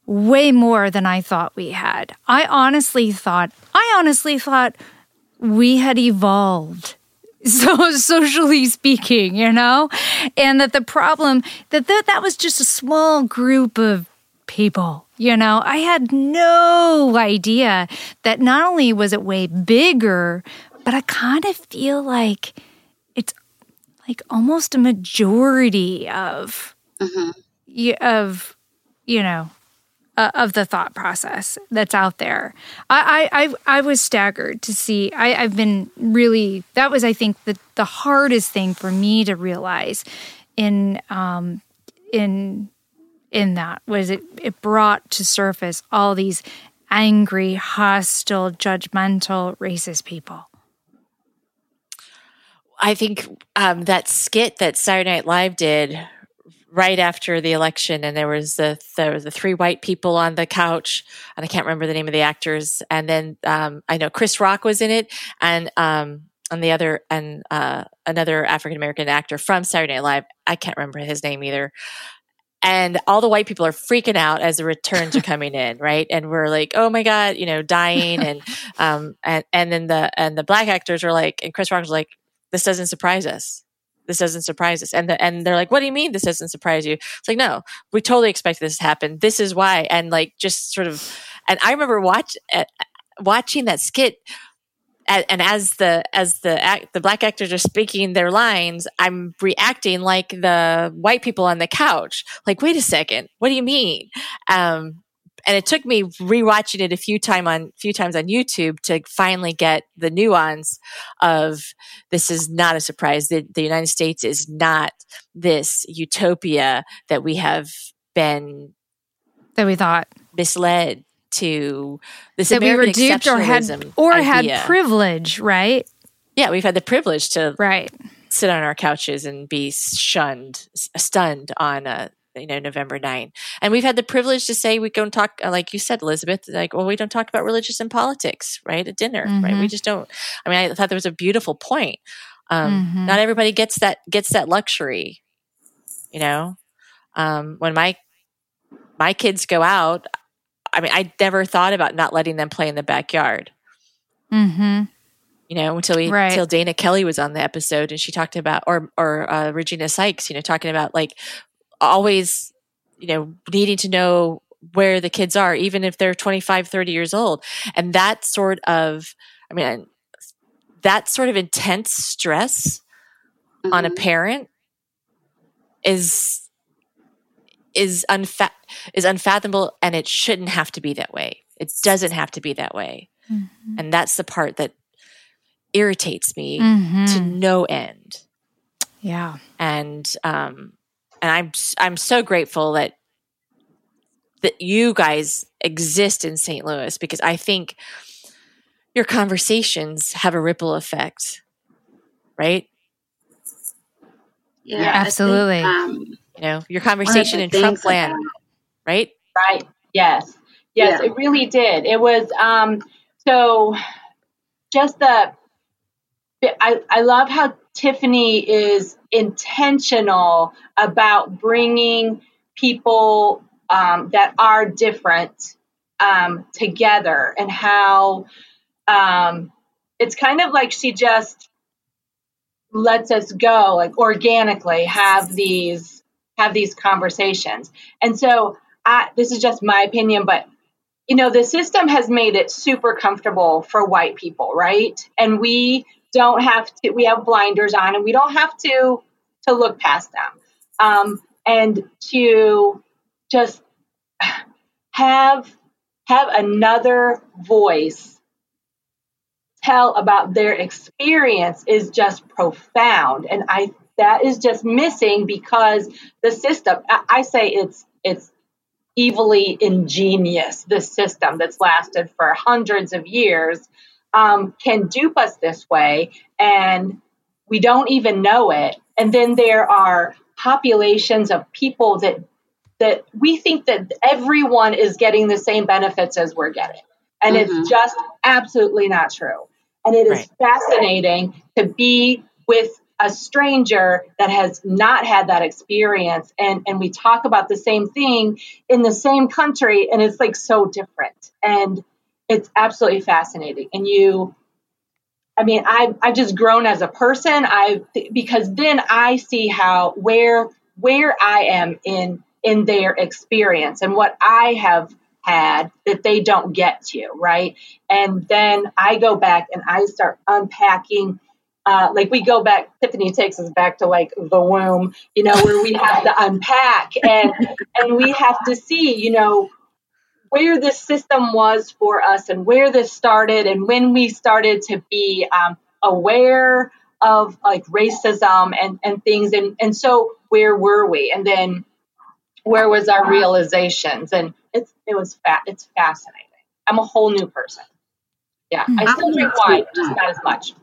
way more than I thought we had. I honestly thought, I honestly thought we had evolved. So socially speaking, you know, and that the problem that th- that was just a small group of people, you know. I had no idea that not only was it way bigger, but I kind of feel like it's like almost a majority of mm-hmm. of you know uh, of the thought process that's out there. I, I I was staggered to see. I, I've been really that was I think the the hardest thing for me to realize in um in in that was it it brought to surface all these angry, hostile, judgmental, racist people. I think um, that skit that Saturday Night Live did right after the election, and there was the there was the three white people on the couch, and I can't remember the name of the actors. And then um, I know Chris Rock was in it, and um, and the other and uh, another African American actor from Saturday Night Live. I can't remember his name either. And all the white people are freaking out as the returns are coming in, right? And we're like, "Oh my god," you know, dying, and um, and and then the and the black actors are like, and Chris Rock was like, this doesn't surprise us this doesn't surprise us. And the, and they're like what do you mean this doesn't surprise you? It's like no we totally expect this to happen. This is why. And like just sort of and i remember watch uh, watching that skit and as the as the act, the black actors are speaking their lines i'm reacting like the white people on the couch. Like wait a second. What do you mean? Um, and it took me rewatching it a few time on few times on YouTube to finally get the nuance of this is not a surprise. The, the United States is not this utopia that we have been that we thought misled to this that American we were duped or had or idea. had privilege, right? Yeah, we've had the privilege to right sit on our couches and be shunned, stunned on a you know November 9. And we've had the privilege to say we don't talk uh, like you said Elizabeth like well we don't talk about religious and politics, right? At dinner, mm-hmm. right? We mm-hmm. just don't I mean I thought there was a beautiful point. Um, mm-hmm. not everybody gets that gets that luxury. You know? Um, when my my kids go out, I mean I never thought about not letting them play in the backyard. mm-hmm you know, until we right. until Dana Kelly was on the episode and she talked about or or uh, Regina Sykes, you know, talking about like always, you know, needing to know where the kids are, even if they're 25, 30 years old. And that sort of, I mean, that sort of intense stress mm-hmm. on a mm-hmm. parent is is unfa- is unfathomable and it shouldn't have to be that way. It doesn't have to be that way. Mm-hmm. And that's the part that irritates me mm-hmm. to no end. Yeah. And um and I'm I'm so grateful that that you guys exist in St. Louis because I think your conversations have a ripple effect, right? Yeah, absolutely. Think, um, you know, your conversation in Trump land, right? Right. Yes. Yes, yeah. it really did. It was um so just the I I love how Tiffany is intentional about bringing people um, that are different um, together and how um, it's kind of like she just lets us go like organically have these have these conversations. And so I, this is just my opinion, but you know, the system has made it super comfortable for white people, right? And we don't have to, we have blinders on and we don't have to, to look past them. Um, and to just have, have another voice tell about their experience is just profound. And I, that is just missing because the system, I, I say it's, it's evilly ingenious, this system that's lasted for hundreds of years um, can dupe us this way and we don't even know it. And then there are populations of people that that we think that everyone is getting the same benefits as we're getting. And mm-hmm. it's just absolutely not true. And it is right. fascinating to be with a stranger that has not had that experience and and we talk about the same thing in the same country and it's like so different and it's absolutely fascinating. And you i mean i i've just grown as a person. I because then i see how where where i am in in their experience and what i have had that they don't get to right? And then i go back and i start unpacking uh, like we go back tiffany takes us back to like the womb you know where we have to unpack and and we have to see you know where this system was for us and where this started and when we started to be um, aware of like racism and and things. And and so where were we? And then where was our realizations? And it's it was fat it's fascinating. I'm a whole new person. Yeah i still drink wine just not as much.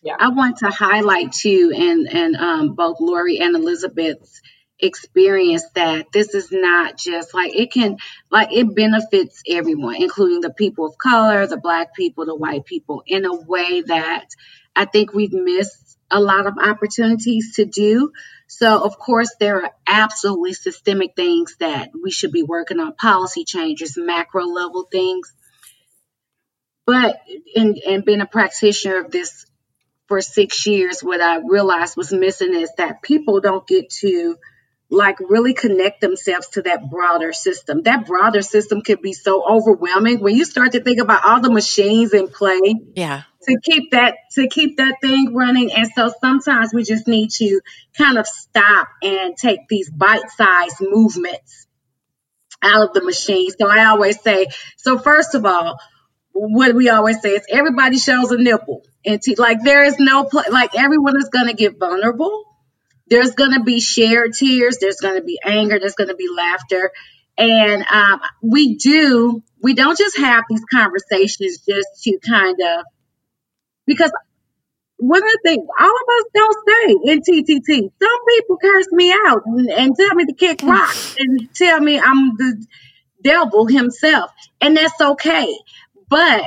Yeah. I want to highlight too, and and um, both Lori and Elizabeth's experience that this is not just like it can like it benefits everyone, including the people of color, the black people, the white people, in a way that I think we've missed a lot of opportunities to do. So, of course, there are absolutely systemic things that we should be working on, policy changes, macro level things. But in, and being a practitioner of this for six years, what I realized was missing is that people don't get to like really connect themselves to that broader system. That broader system can be so overwhelming when you start to think about all the machines in play. Yeah. To keep that to keep that thing running. And so sometimes we just need to kind of stop and take these bite-sized movements out of the machine. So I always say, so first of all, what we always say is everybody shows a nipple and t- like there is no pl- like everyone is going to get vulnerable there's going to be shared tears there's going to be anger there's going to be laughter and um, we do we don't just have these conversations just to kind of because one of the things all of us don't stay in TTT. Some people curse me out and, and tell me to kick rocks and tell me I'm the devil himself, and that's okay. But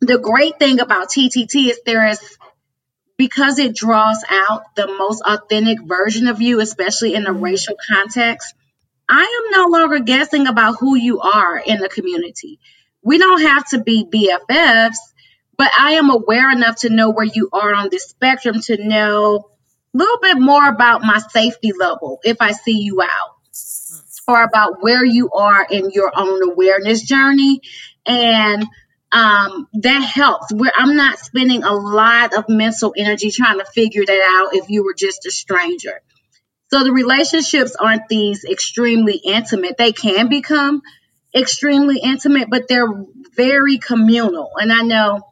the great thing about TTT is there is because it draws out the most authentic version of you, especially in a mm-hmm. racial context. I am no longer guessing about who you are in the community. We don't have to be BFFs, but I am aware enough to know where you are on this spectrum to know a little bit more about my safety level if I see you out or about where you are in your own awareness journey and um, that helps. Where I'm not spending a lot of mental energy trying to figure that out if you were just a stranger. So the relationships aren't these extremely intimate. They can become extremely intimate, but they're very communal. And I know,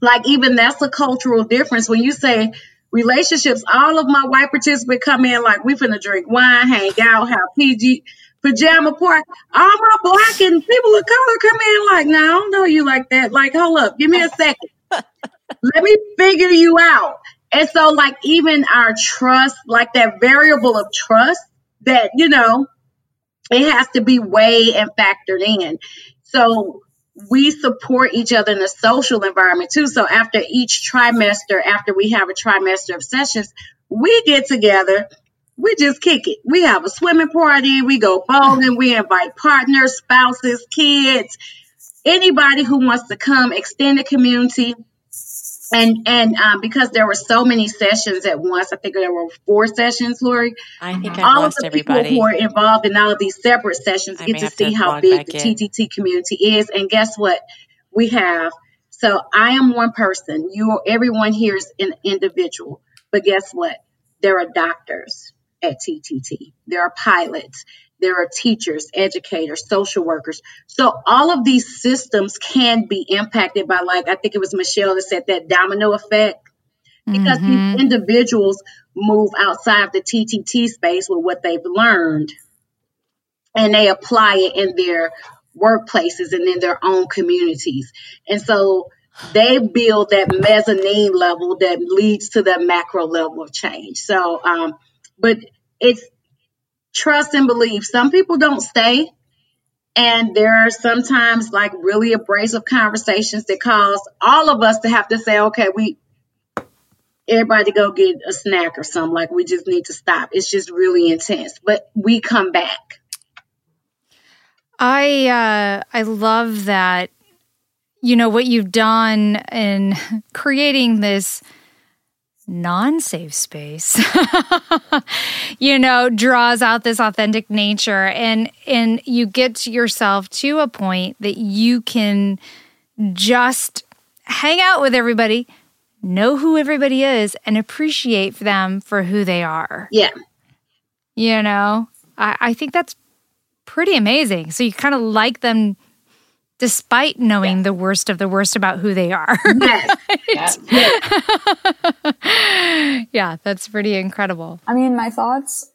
like, even that's a cultural difference when you say relationships. All of my white participants come in like we finna drink wine, hang out, have PG pajama party. All my black and people of color come in like, no, I don't know you like that. Like, hold up, give me a second. Let me figure you out. And so, like, even our trust, like that variable of trust that, you know, it has to be weighed and factored in. So we support each other in the social environment too. So after each trimester, after we have a trimester of sessions, we get together we just kick it. We have a swimming party, we go bowling, we invite partners, spouses, kids, anybody who wants to come, extend the community. And and um, because there were so many sessions at once, I think there were four sessions, Lori. I think I've all of the everybody. people who are involved in all of these separate sessions I get to see to how big the TTT community is. And guess what? We have. So I am one person. You, everyone here is an individual. But guess what? There are doctors at TTT. There are pilots. There are teachers, educators, social workers. So all of these systems can be impacted by, like, I think it was Michelle that said that domino effect. Because mm-hmm. these individuals move outside of the TTT space with what they've learned and they apply it in their workplaces and in their own communities. And so they build that mezzanine level that leads to that macro level of change. So, um, but it's trust and belief. Some people don't stay. And there are sometimes like really abrasive conversations that cause all of us to have to say, okay, we, everybody go get a snack or something. Like we just need to stop. It's just really intense, but we come back. I, uh, I love that, you know, what you've done in creating this non safe space, you know, draws out this authentic nature and and you get yourself to a point that you can just hang out with everybody, know who everybody is, and appreciate them for who they are. Yeah. You know, I, I think that's pretty amazing. So you kind of like them despite knowing the worst of the worst about who they are. Yes. yes. yeah, that's pretty incredible. I mean, my thoughts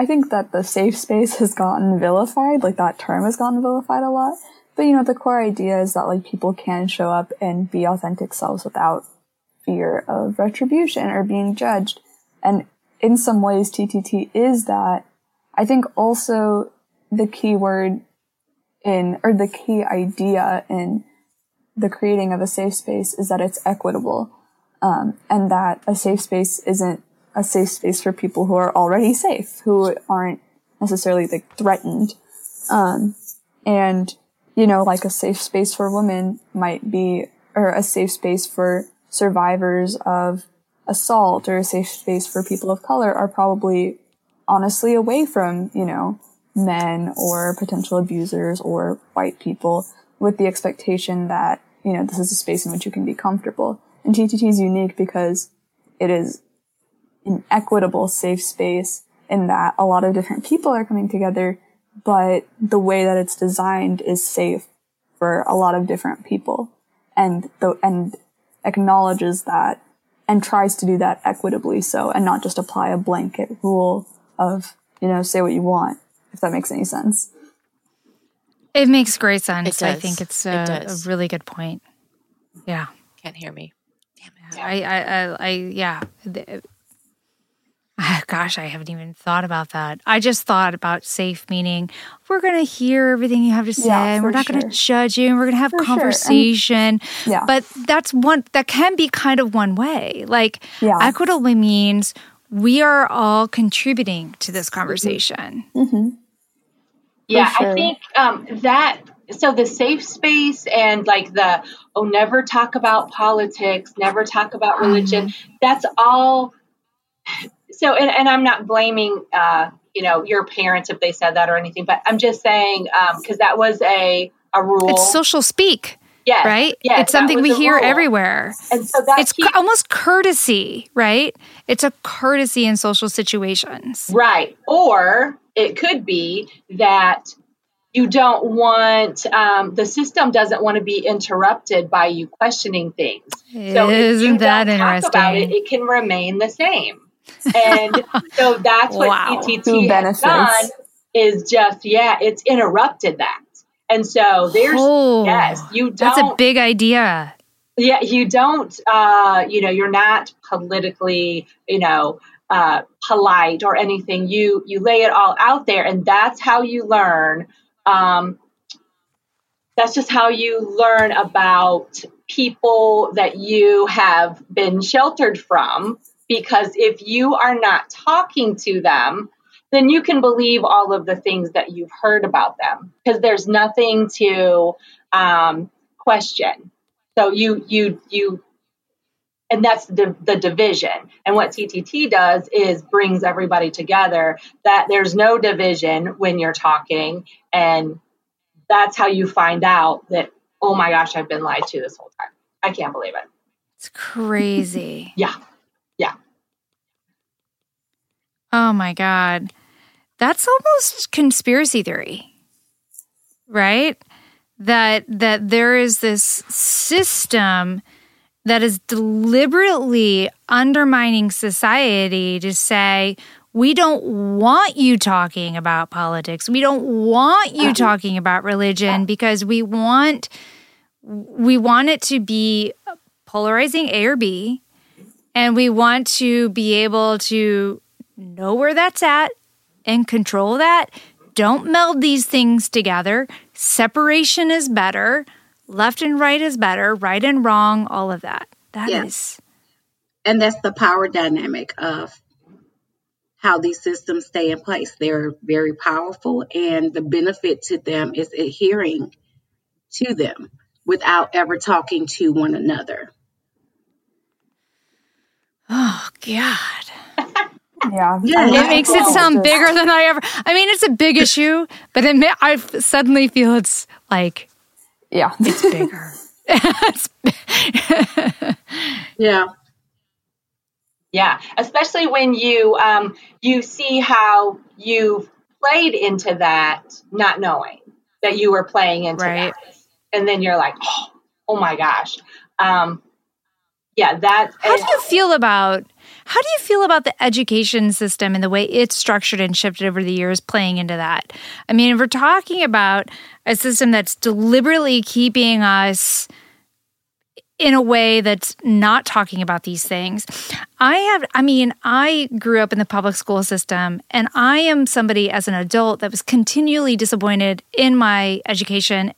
I think that the safe space has gotten vilified, like that term has gotten vilified a lot. But you know, the core idea is that like people can show up and be authentic selves without fear of retribution or being judged. And in some ways, TTT is that. I think also the key word in, or the key idea in the creating of a safe space is that it's equitable. Um, and that a safe space isn't a safe space for people who are already safe, who aren't necessarily like threatened. Um, and, you know, like a safe space for women might be, or a safe space for survivors of assault or a safe space for people of color are probably honestly away from, you know, men or potential abusers or white people with the expectation that, you know, this is a space in which you can be comfortable. And TTT is unique because it is an equitable, safe space in that a lot of different people are coming together, but the way that it's designed is safe for a lot of different people and the, and acknowledges that and tries to do that equitably so and not just apply a blanket rule of, you know, say what you want if that makes any sense. It makes great sense. I think it's a, it a, really good point. Yeah. Can't hear me. Damn it. I, I, I, I yeah. Uh, gosh, I haven't even thought about that. I just thought about safe meaning we're going to hear everything you have to say yeah, and we're not sure. going to judge you and we're going to have for conversation. Sure. And, yeah. But that's one that can be kind of one way. Like yeah. equitable means we are all contributing to this conversation. Mm-hmm. Yeah, sure. I think um, that so the safe space and like the oh never talk about politics never talk about religion mm-hmm. that's all so and, and i'm not blaming uh you know your parents if they said that or anything but i'm just saying um because that was a a rule it's social speak Yes, right? Yes, it's something we hear rule. everywhere. And so that's it's keeps, almost courtesy, right? It's a courtesy in social situations. Right. Or it could be that you don't want um, the system doesn't want to be interrupted by you questioning things. So Isn't that interesting? About it, it can remain the same. And so that's what wow. TTT has done is just yeah, it's interrupted that. And so there's oh, yes, you don't. That's a big idea. Yeah, you don't. Uh, you know, you're not politically, you know, uh, polite or anything. You you lay it all out there, and that's how you learn. Um, that's just how you learn about people that you have been sheltered from. Because if you are not talking to them, then you can believe all of the things that you've heard about them because there's nothing to um, question. So you you you and that's the, the division. And what TTT does is brings everybody together. That there's no division when you're talking, and that's how you find out that oh my gosh, I've been lied to this whole time. I can't believe it. It's crazy. yeah, yeah. Oh my god, that's almost conspiracy theory, right? That that there is this system that is deliberately undermining society to say, we don't want you talking about politics. We don't want you uh-huh. talking about religion because we want we want it to be polarizing A or B and we want to be able to know where that's at and control that. Don't meld these things together. Separation is better left and right is better, right and wrong, all of that. That yes. is, And that's the power dynamic of how these systems stay in place. They're very powerful, and the benefit to them is adhering to them without ever talking to one another. Oh, God. Yeah, yeah, it makes it sound bigger than I ever. I mean, it's a big issue, but it may, I suddenly feel it's like yeah. It's bigger. yeah. Yeah, especially when you um, you see how you played into that, not knowing that you were playing into right. that, and then you're like, oh, oh my gosh, um, yeah. That. How do you feel about how do you feel about the education system and the way it's structured and shifted over the years playing into that? I mean, if we're talking about a system that's deliberately keeping us in a way that's not talking about these things. I have, I mean, I grew up in the public school system, and I am somebody as an adult that was continually disappointed in my education.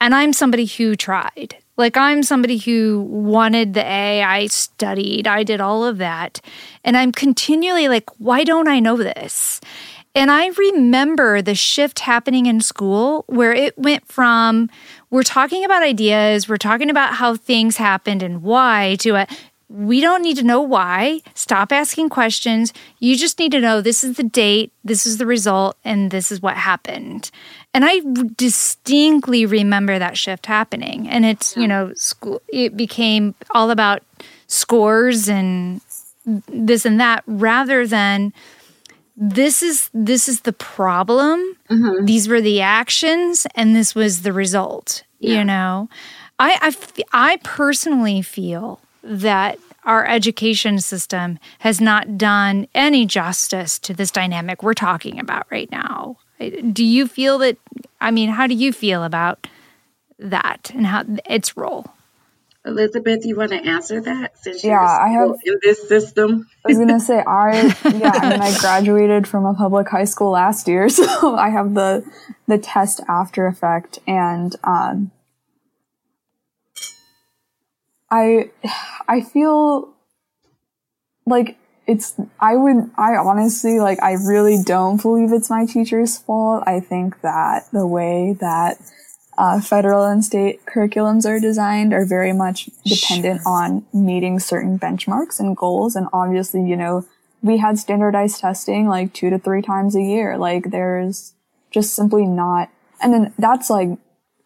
And I'm somebody who tried. Like, I'm somebody who wanted the A, I studied, I did all of that. And I'm continually like, why don't I know this? And I remember the shift happening in school where it went from we're talking about ideas, we're talking about how things happened and why to a we don't need to know why. Stop asking questions. You just need to know this is the date, this is the result, and this is what happened. And I distinctly remember that shift happening. And it's, you know, school, it became all about scores and this and that rather than this is this is the problem mm-hmm. these were the actions and this was the result yeah. you know I, I i personally feel that our education system has not done any justice to this dynamic we're talking about right now. Do you feel that? I mean, how do you feel about that and how its role? Elizabeth, you want to answer that since yeah, I have in this system? I was gonna say I yeah, I mean I graduated from a public high school last year, so I have the the test after effect and um I I feel like it's I would I honestly like I really don't believe it's my teacher's fault. I think that the way that uh, federal and state curriculums are designed are very much dependent sure. on meeting certain benchmarks and goals. And obviously, you know, we had standardized testing like two to three times a year. Like there's just simply not, and then that's like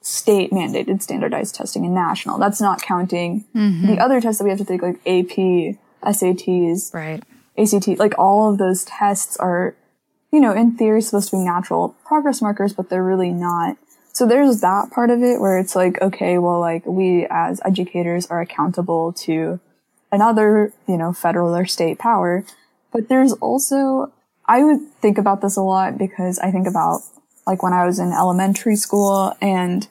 state mandated standardized testing and national. That's not counting mm-hmm. the other tests that we have to take, like AP, SATs, right, ACT. Like all of those tests are, you know, in theory supposed to be natural progress markers, but they're really not. So there's that part of it where it's like, okay, well, like we as educators are accountable to another, you know, federal or state power. But there's also, I would think about this a lot because I think about like when I was in elementary school and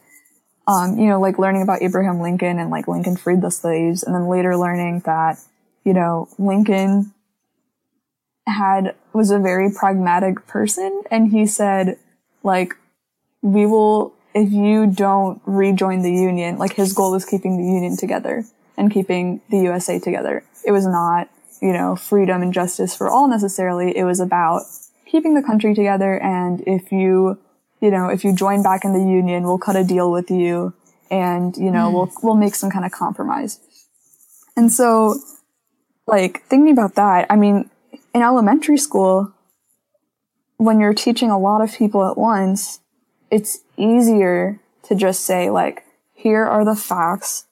um, you know, like learning about Abraham Lincoln and like Lincoln freed the slaves and then later learning that, you know, Lincoln had, was a very pragmatic person and he said, like, we will, if you don't rejoin the Union, like his goal was keeping the Union together and keeping the USA together. It was not, you know, freedom and justice for all necessarily. It was about keeping the country together and if you you know, if you join back in the union, we'll cut a deal with you and, you know, mm. we'll, we'll make some kind of compromise. And so, like, thinking about that, I mean, in elementary school, when you're teaching a lot of people at once, it's easier to just say, like, here are the facts.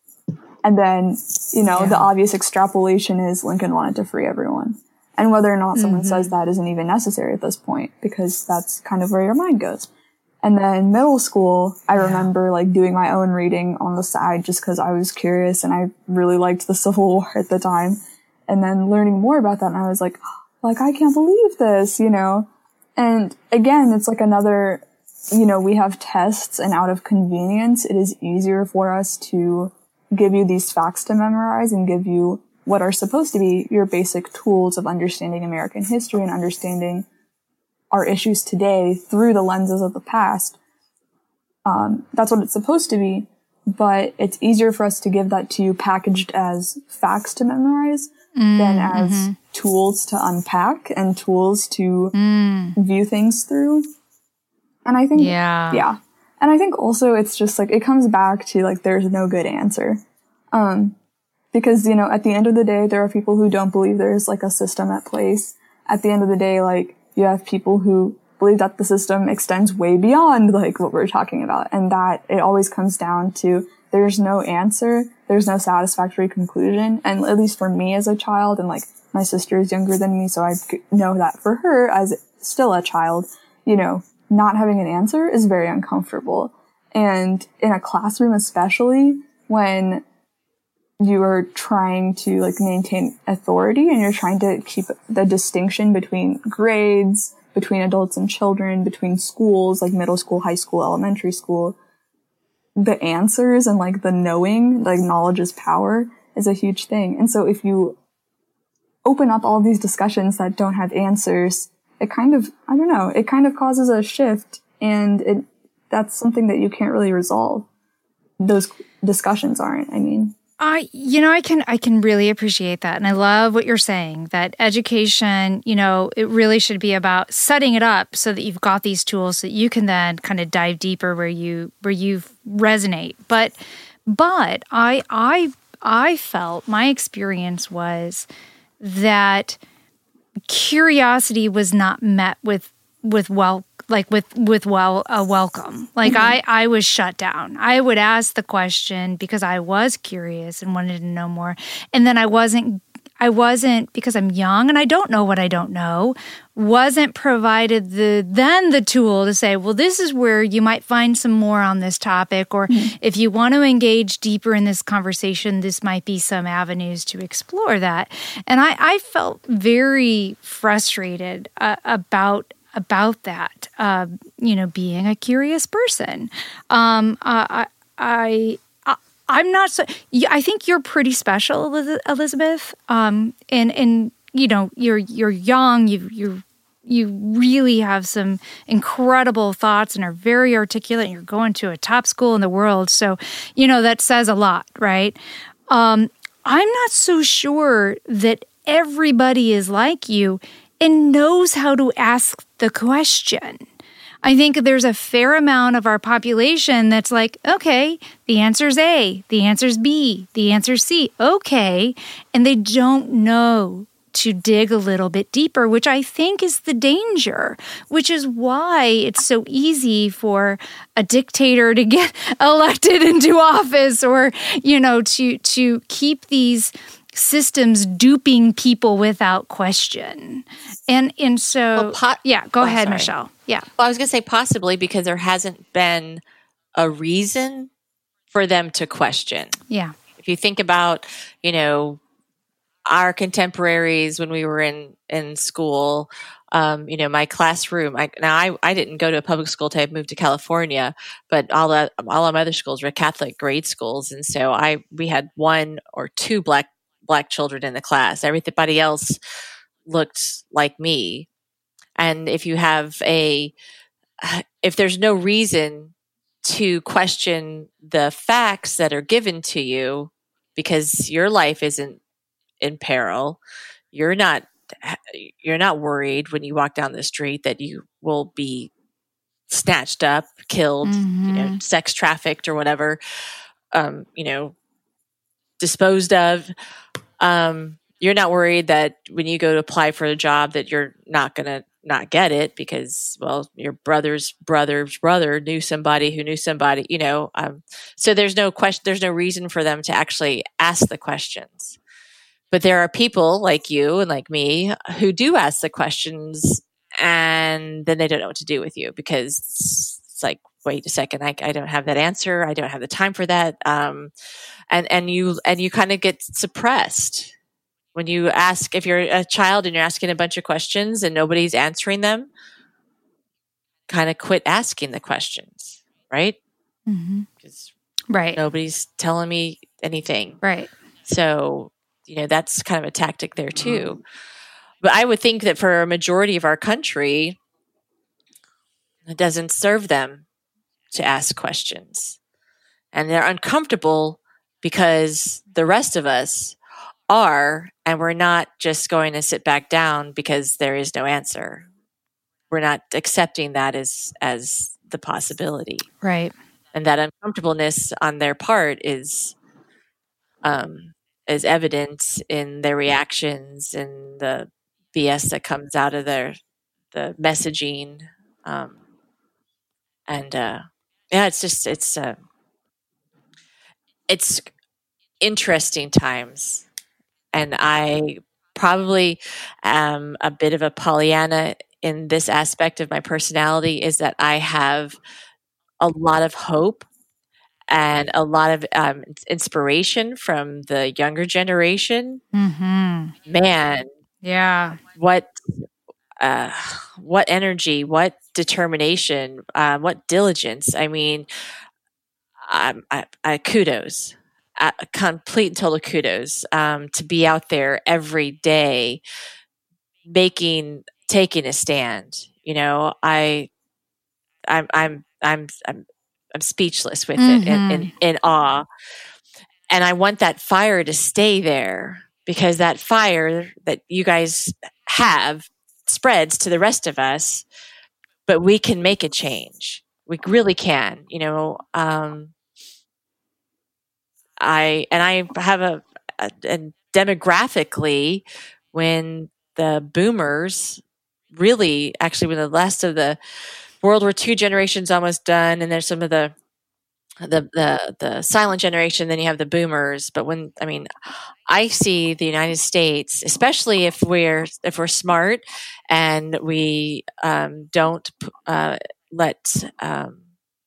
And then, you know, yeah. the obvious extrapolation is Lincoln wanted to free everyone. And whether or not someone mm-hmm. says that isn't even necessary at this point because that's kind of where your mind goes. And then middle school, I yeah. remember like doing my own reading on the side just because I was curious and I really liked the Civil War at the time. And then learning more about that, and I was like, like I can't believe this, you know. And again, it's like another, you know, we have tests, and out of convenience, it is easier for us to give you these facts to memorize and give you what are supposed to be your basic tools of understanding American history and understanding our issues today through the lenses of the past. Um, that's what it's supposed to be, but it's easier for us to give that to you packaged as facts to memorize mm, than as mm-hmm. tools to unpack and tools to mm. view things through. And I think, yeah, yeah. And I think also it's just like, it comes back to like, there's no good answer. Um, because, you know, at the end of the day, there are people who don't believe there's like a system at place. At the end of the day, like you have people who believe that the system extends way beyond like what we're talking about and that it always comes down to there's no answer. There's no satisfactory conclusion. And at least for me as a child and like my sister is younger than me, so I know that for her as still a child, you know, not having an answer is very uncomfortable. And in a classroom, especially when you are trying to like maintain authority and you're trying to keep the distinction between grades, between adults and children, between schools, like middle school, high school, elementary school. The answers and like the knowing, like knowledge is power is a huge thing. And so if you open up all these discussions that don't have answers, it kind of, I don't know, it kind of causes a shift and it, that's something that you can't really resolve. Those discussions aren't, I mean. I you know I can I can really appreciate that. And I love what you're saying that education you know it really should be about setting it up so that you've got these tools so that you can then kind of dive deeper where you where you resonate. But but I I I felt my experience was that curiosity was not met with with well like with with well a welcome like mm-hmm. i i was shut down i would ask the question because i was curious and wanted to know more and then i wasn't i wasn't because i'm young and i don't know what i don't know wasn't provided the then the tool to say well this is where you might find some more on this topic or mm-hmm. if you want to engage deeper in this conversation this might be some avenues to explore that and i i felt very frustrated uh, about about that, uh, you know, being a curious person. Um, I, I, I, I'm not so. I think you're pretty special, Elizabeth. Um, and and you know, you're you're young. You you you really have some incredible thoughts and are very articulate. And you're going to a top school in the world, so you know that says a lot, right? Um, I'm not so sure that everybody is like you and knows how to ask the question. I think there's a fair amount of our population that's like, okay, the answer's A, the answer's B, the answer's C, okay. And they don't know to dig a little bit deeper, which I think is the danger, which is why it's so easy for a dictator to get elected into office or, you know, to to keep these systems duping people without question. And and so well, po- yeah, go oh, ahead, sorry. Michelle. Yeah. Well, I was going to say possibly because there hasn't been a reason for them to question. Yeah. If you think about, you know, our contemporaries when we were in in school, um, you know, my classroom. I, now, I, I didn't go to a public school till I moved to California, but all the, all of my other schools were Catholic grade schools, and so I we had one or two black black children in the class. Everybody else looked like me. And if you have a, if there's no reason to question the facts that are given to you because your life isn't in peril, you're not you're not worried when you walk down the street that you will be snatched up, killed, mm-hmm. you know, mm-hmm. sex trafficked or whatever. Um, you know, disposed of. Um, you're not worried that when you go to apply for a job that you're not going to not get it because well your brother's brother's brother knew somebody who knew somebody you know um, so there's no question there's no reason for them to actually ask the questions but there are people like you and like me who do ask the questions and then they don't know what to do with you because it's like wait a second I, I don't have that answer i don't have the time for that um, and and you and you kind of get suppressed. When you ask if you're a child and you're asking a bunch of questions and nobody's answering them kind of quit asking the questions right? Because mm-hmm. right. nobody's telling me anything. Right. So you know that's kind of a tactic there too. But i would think that for a majority of our country it doesn't serve them to ask questions and they're uncomfortable because the rest of us are, and we're not just going to sit back down because there is no answer. We're not accepting that as as the possibility, right? And that uncomfortableness on their part is um, is evident in their reactions and the BS that comes out of their the messaging, um, and uh, yeah, it's just it's uh, it's interesting times and I probably am a bit of a Pollyanna in this aspect of my personality is that I have a lot of hope and a lot of um, inspiration from the younger generation. Mm-hmm. Man, yeah, what uh, what energy, what determination, uh, what diligence. I mean, I, I, kudos uh, complete and total kudos um, to be out there every day making taking a stand you know i i'm i'm i'm i'm, I'm speechless with mm-hmm. it in, in, in awe and i want that fire to stay there because that fire that you guys have spreads to the rest of us but we can make a change. We really can you know um, I and I have a, a, a demographically when the boomers really actually when the last of the World War II generation's almost done, and there's some of the the the the silent generation. Then you have the boomers. But when I mean, I see the United States, especially if we're if we're smart and we um, don't uh, let um,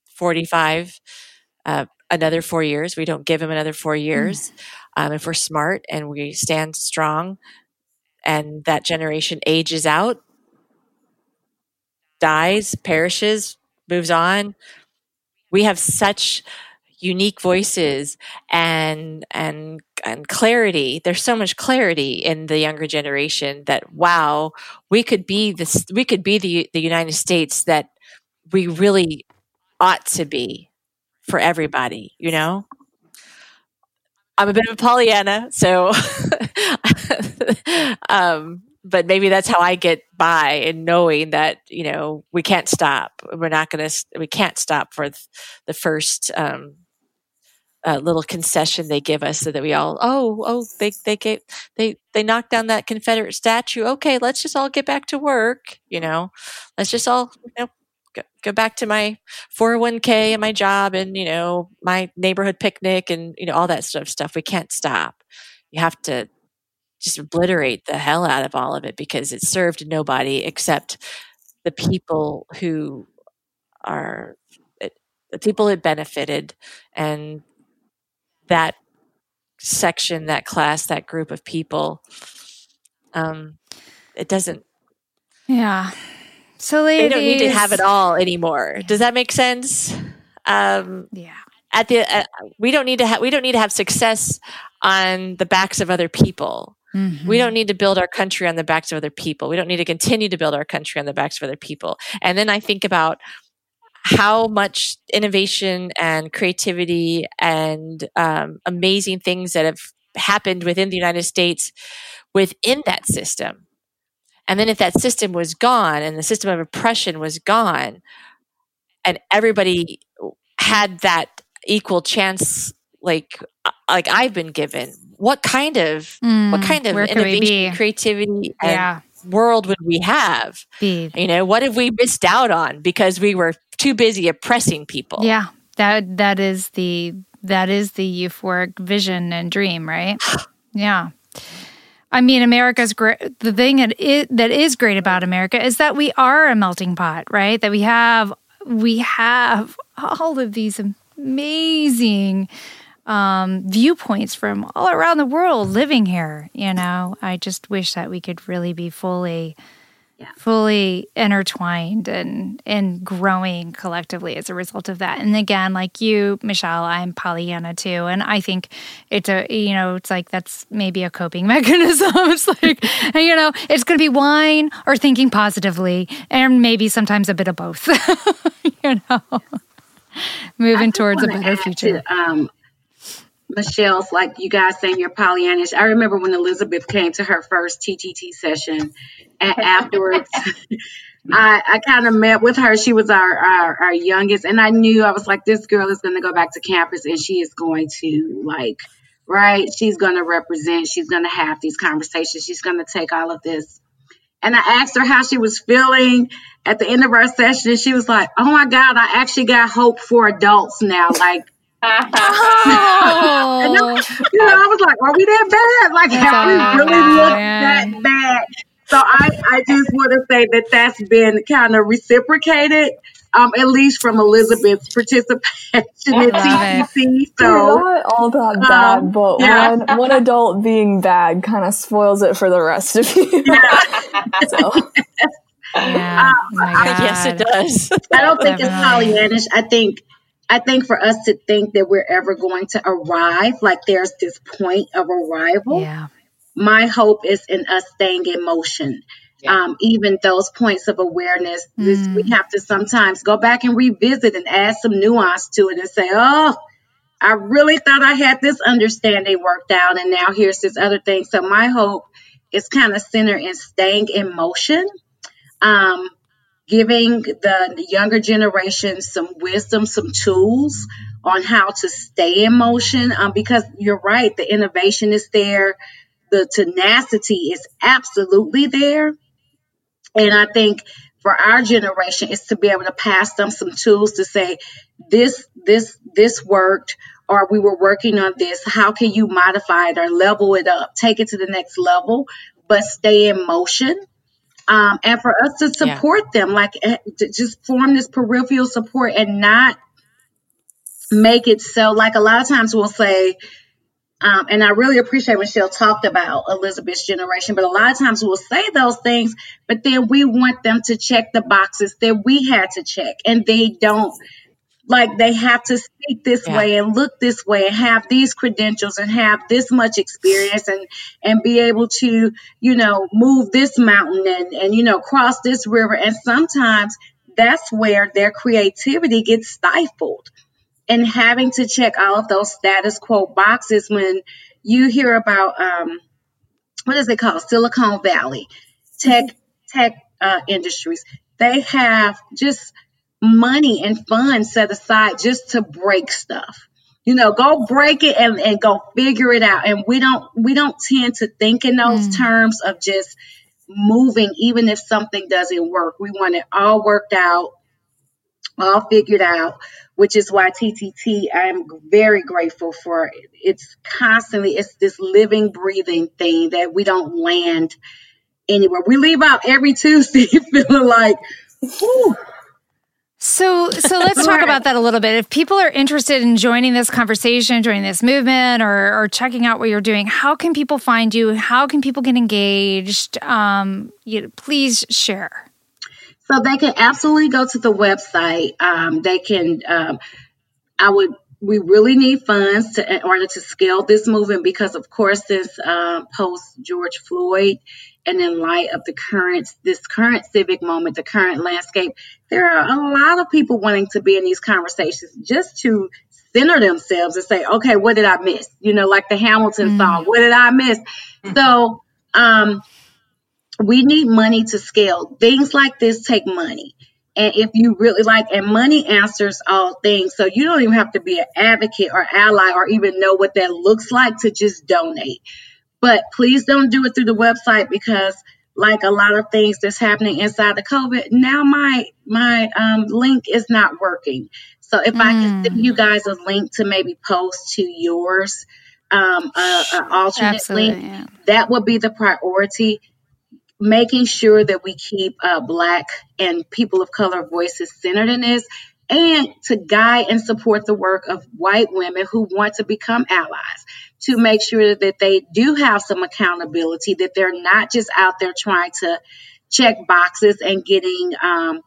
45 uh, another four years. We don't give them another four mm. years. Mm. Um, if we're smart and we stand strong and that generation ages out, dies, perishes, moves on, we have such unique voices and and and clarity there's so much clarity in the younger generation that wow we could be this we could be the the United States that we really ought to be for everybody, you know? I'm a bit of a Pollyanna, so um, but maybe that's how I get by in knowing that you know we can't stop. We're not going to. We can't stop for the first um, uh, little concession they give us, so that we all oh oh they they gave they they knocked down that Confederate statue. Okay, let's just all get back to work. You know, let's just all you know go, go back to my 401k and my job and you know my neighborhood picnic and you know all that sort of stuff we can't stop you have to just obliterate the hell out of all of it because it served nobody except the people who are the people it benefited and that section that class that group of people um it doesn't yeah so ladies, they don't need to have it all anymore. Does that make sense? Um, yeah. At the uh, we don't need to have we don't need to have success on the backs of other people. Mm-hmm. We don't need to build our country on the backs of other people. We don't need to continue to build our country on the backs of other people. And then I think about how much innovation and creativity and um, amazing things that have happened within the United States within that system and then if that system was gone and the system of oppression was gone and everybody had that equal chance like like I've been given, what kind of mm, what kind of innovation, creativity, yeah. world would we have? Be. You know, what have we missed out on because we were too busy oppressing people? Yeah, that that is the that is the euphoric vision and dream, right? yeah. I mean, America's great. The thing that is, that is great about America is that we are a melting pot, right? That we have we have all of these amazing um, viewpoints from all around the world living here. You know, I just wish that we could really be fully yeah. fully intertwined and and growing collectively as a result of that. And again, like you, Michelle, I'm Pollyanna too, and I think it's a you know it's like that's maybe a coping mechanism. it's like you know it's going to be wine or thinking positively, and maybe sometimes a bit of both. you know, moving towards a better future. To, um, Michelle's like you guys saying you're Pollyannish. I remember when Elizabeth came to her first TTT session, and afterwards, I, I kind of met with her. She was our, our, our youngest, and I knew I was like, this girl is going to go back to campus, and she is going to like, right? She's going to represent. She's going to have these conversations. She's going to take all of this. And I asked her how she was feeling at the end of our session, and she was like, "Oh my God, I actually got hope for adults now. Like oh. and you know, I was like, are we that bad? Like, that's have we really looked that bad? So I, I just want to say that that's been kind of reciprocated, um, at least from Elizabeth's participation in TTT. So not all that bad, um, but yeah. one, one adult being bad kind of spoils it for the rest of you. Yeah. so. Yeah. Um, oh yes, it does. I don't think Definitely. it's Pollyannish. I think I think for us to think that we're ever going to arrive, like there's this point of arrival. Yeah. My hope is in us staying in motion. Yeah. Um, even those points of awareness, mm. this, we have to sometimes go back and revisit and add some nuance to it and say, oh, I really thought I had this understanding worked out, and now here's this other thing. So my hope is kind of centered in staying in motion. Um, giving the younger generation some wisdom, some tools on how to stay in motion. Um, because you're right, the innovation is there, the tenacity is absolutely there. And I think for our generation is to be able to pass them some tools to say, this, this, this worked, or we were working on this. How can you modify it or level it up, take it to the next level, but stay in motion? Um, and for us to support yeah. them, like eh, to just form this peripheral support and not make it so. Like a lot of times we'll say, um, and I really appreciate Michelle talked about Elizabeth's generation, but a lot of times we'll say those things, but then we want them to check the boxes that we had to check, and they don't like they have to speak this yeah. way and look this way and have these credentials and have this much experience and and be able to you know move this mountain and and you know cross this river. And sometimes that's where their creativity gets stifled. And having to check all of those status quo boxes when you hear about um what is it called? Silicon valley tech tech uh, industries. They have just money and funds set aside just to break stuff. You know, go break it and, and go figure it out. And we don't we don't tend to think in those mm. terms of just moving, even if something doesn't work. We want it all worked out, all figured out, which is why TTT, I'm very grateful for. It's constantly, it's this living, breathing thing that we don't land anywhere. We leave out every Tuesday feeling like, whew, so, so let's talk about that a little bit. If people are interested in joining this conversation, joining this movement, or, or checking out what you're doing, how can people find you? How can people get engaged? Um, you, please share. So they can absolutely go to the website. Um, they can. Um, I would. We really need funds to, in order to scale this movement because, of course, this uh, post George Floyd and in light of the current this current civic moment the current landscape there are a lot of people wanting to be in these conversations just to center themselves and say okay what did i miss you know like the hamilton mm-hmm. song what did i miss mm-hmm. so um we need money to scale things like this take money And if you really like, and money answers all things. So you don't even have to be an advocate or ally or even know what that looks like to just donate. But please don't do it through the website because like a lot of things that's happening inside the COVID, now my my um, link is not working. So if mm. I can send you mm. guys a link to maybe post to yours, um, a, a alternate Absolutely, link, yeah. that would be the priority making sure that we keep uh, Black and people of color voices centered in this and to guide and support the work of white women who want to become allies to make sure that they do have some accountability, that they're not just out there trying to check boxes and getting um,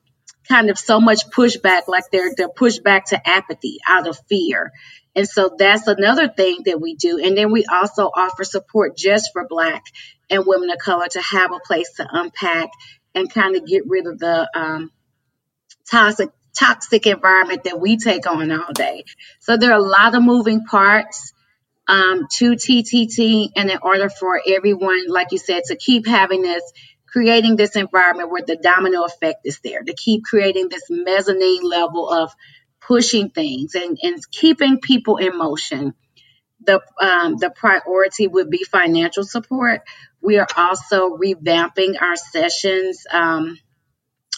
kind of so much pushback, like they're, they're pushed back to apathy out of fear. And so that's another thing that we do. And then we also offer support just for Black and women of color to have a place to unpack and kind of get rid of the um, toxic toxic environment that we take on all day. So there are a lot of moving parts um, to TTT, and in order for everyone, like you said, to keep having this, creating this environment where the domino effect is there, to keep creating this mezzanine level of pushing things and, and keeping people in motion the um, the priority would be financial support. We are also revamping our sessions. Um,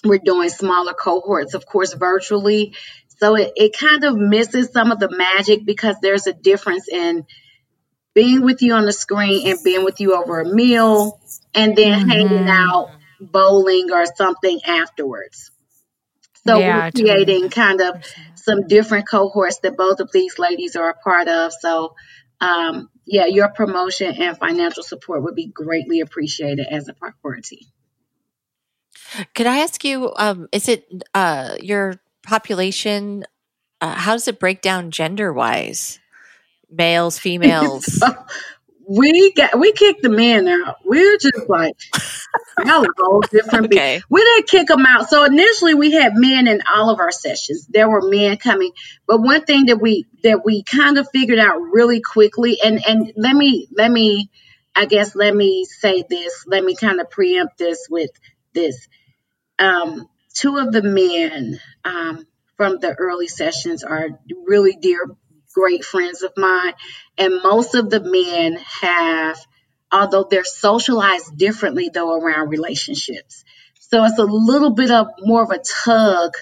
we're doing smaller cohorts, of course, virtually. So it, it kind of misses some of the magic because there's a difference in being with you on the screen and being with you over a meal and then mm-hmm. hanging out bowling or something afterwards. So yeah, we're creating totally. kind of some different cohorts that both of these ladies are a part of. So um, yeah, your promotion and financial support would be greatly appreciated as a priority. Could I ask you, um, is it uh, your population? Uh, how does it break down gender wise? Males, females? we got we kicked the men out. We are just like y'all are all different. Okay. We didn't kick them out. So initially we had men in all of our sessions. There were men coming, but one thing that we that we kind of figured out really quickly, and and let me let me, I guess let me say this. Let me kind of preempt this with this. Um, two of the men um, from the early sessions are really dear great friends of mine. And most of the men have, although they're socialized differently though around relationships. So it's a little bit of more of a tug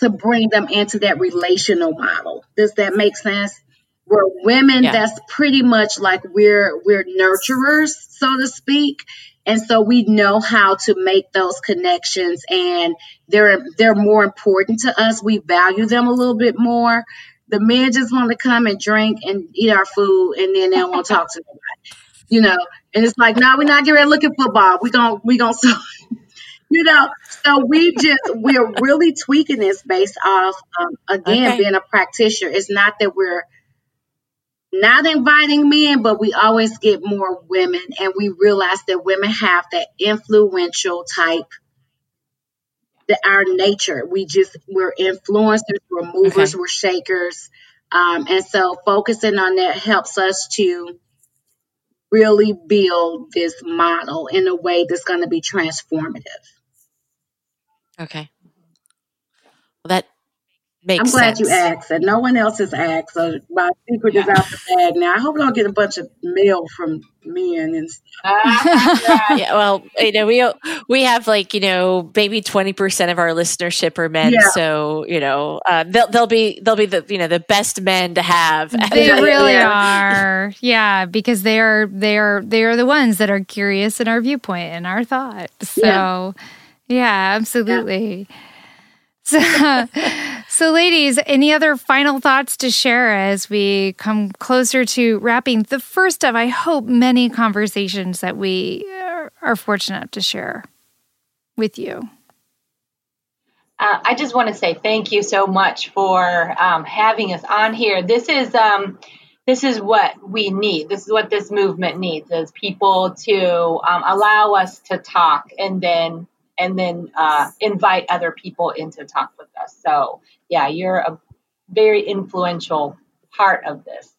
to bring them into that relational model. Does that make sense? We're women yeah. that's pretty much like we're we're nurturers, so to speak. And so we know how to make those connections and they're they're more important to us. We value them a little bit more the men just want to come and drink and eat our food, and then they don't want to talk to nobody. You know, and it's like, no, we're not getting ready to look at football. We going we gonna you know. So we just we're really tweaking this based off um, again okay. being a practitioner. It's not that we're not inviting men, but we always get more women, and we realize that women have that influential type That our nature. We just we're influencers, we're movers, okay. we're shakers, um, and so focusing on that helps us to really build this model in a way that's going to be transformative. Okay. Well, that Makes I'm glad sense. you asked. And no one else has asked. So my secret yeah. is out the bag now. I hope I don't get a bunch of mail from men and stuff. yeah, well, you know, we we have like you know maybe twenty percent of our listenership are men. Yeah. So you know, uh, they'll they'll be they'll be the you know the best men to have. They really are. Yeah, because they are they are they are the ones that are curious in our viewpoint and our thought. So yeah, yeah absolutely. So, so, ladies, any other final thoughts to share as we come closer to wrapping the first of, I hope, many conversations that we are fortunate to share with you? Uh, I just want to say thank you so much for um, having us on here. This is um, this is what we need. This is what this movement needs: is people to um, allow us to talk and then and then uh, invite other people in to talk with us. So, yeah, you're a very influential part of this,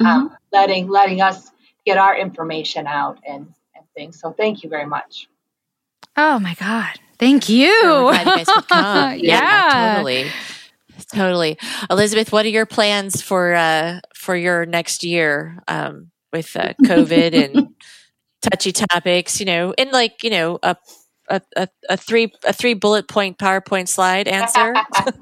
um, mm-hmm. um, letting letting us get our information out and, and things. So, thank you very much. Oh my God. Thank you. So you guys could come. yeah. yeah, totally. Totally. Elizabeth, what are your plans for uh for your next year um with uh, COVID and touchy topics, you know, in like, you know, a a, a, a three a three bullet point PowerPoint slide answer?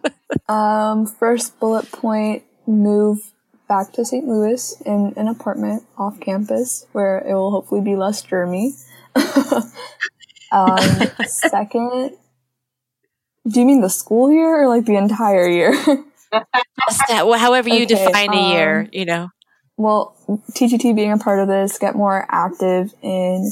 um, first bullet point: move back to St. Louis in an apartment off campus where it will hopefully be less germy. um, second, do you mean the school year or like the entire year? However you okay, define a year, um, you know. Well, TTT being a part of this, get more active in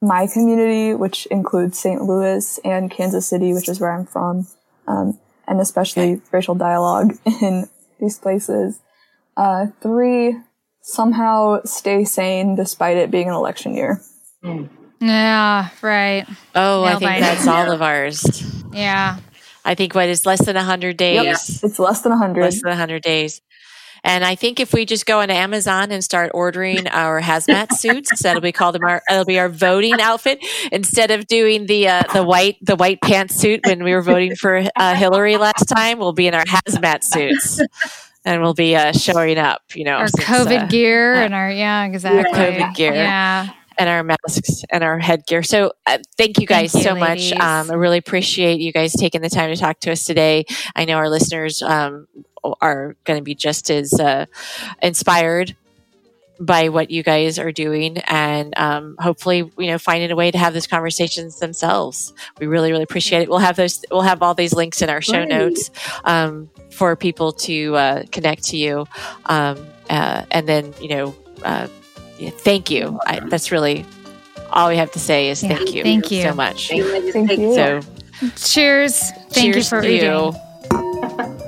my community, which includes St. Louis and Kansas City, which is where I'm from, um, and especially racial dialogue in these places. Uh, three, somehow stay sane despite it being an election year. Yeah, right. Oh, Nail I think that's all of ours. Yeah. I think what is less than 100 days. Yep. It's less than 100. Less than 100 days. And I think if we just go on Amazon and start ordering our hazmat suits, that'll be called our that'll be our voting outfit instead of doing the uh, the white the white pantsuit when we were voting for uh, Hillary last time. We'll be in our hazmat suits. And we'll be uh, showing up, you know, our since, COVID uh, gear and our yeah, exactly, COVID gear, yeah, and our masks and our headgear. So uh, thank you guys thank you, so ladies. much. Um, I really appreciate you guys taking the time to talk to us today. I know our listeners um, are going to be just as uh, inspired by what you guys are doing and um, hopefully you know finding a way to have those conversations themselves. We really really appreciate it. We'll have those we'll have all these links in our show notes um, for people to uh, connect to you. Um, uh, and then you know uh, yeah, thank you. I, that's really all we have to say is yeah, thank you thank you. so much. Thank you. so cheers. Thank cheers you for reading. You.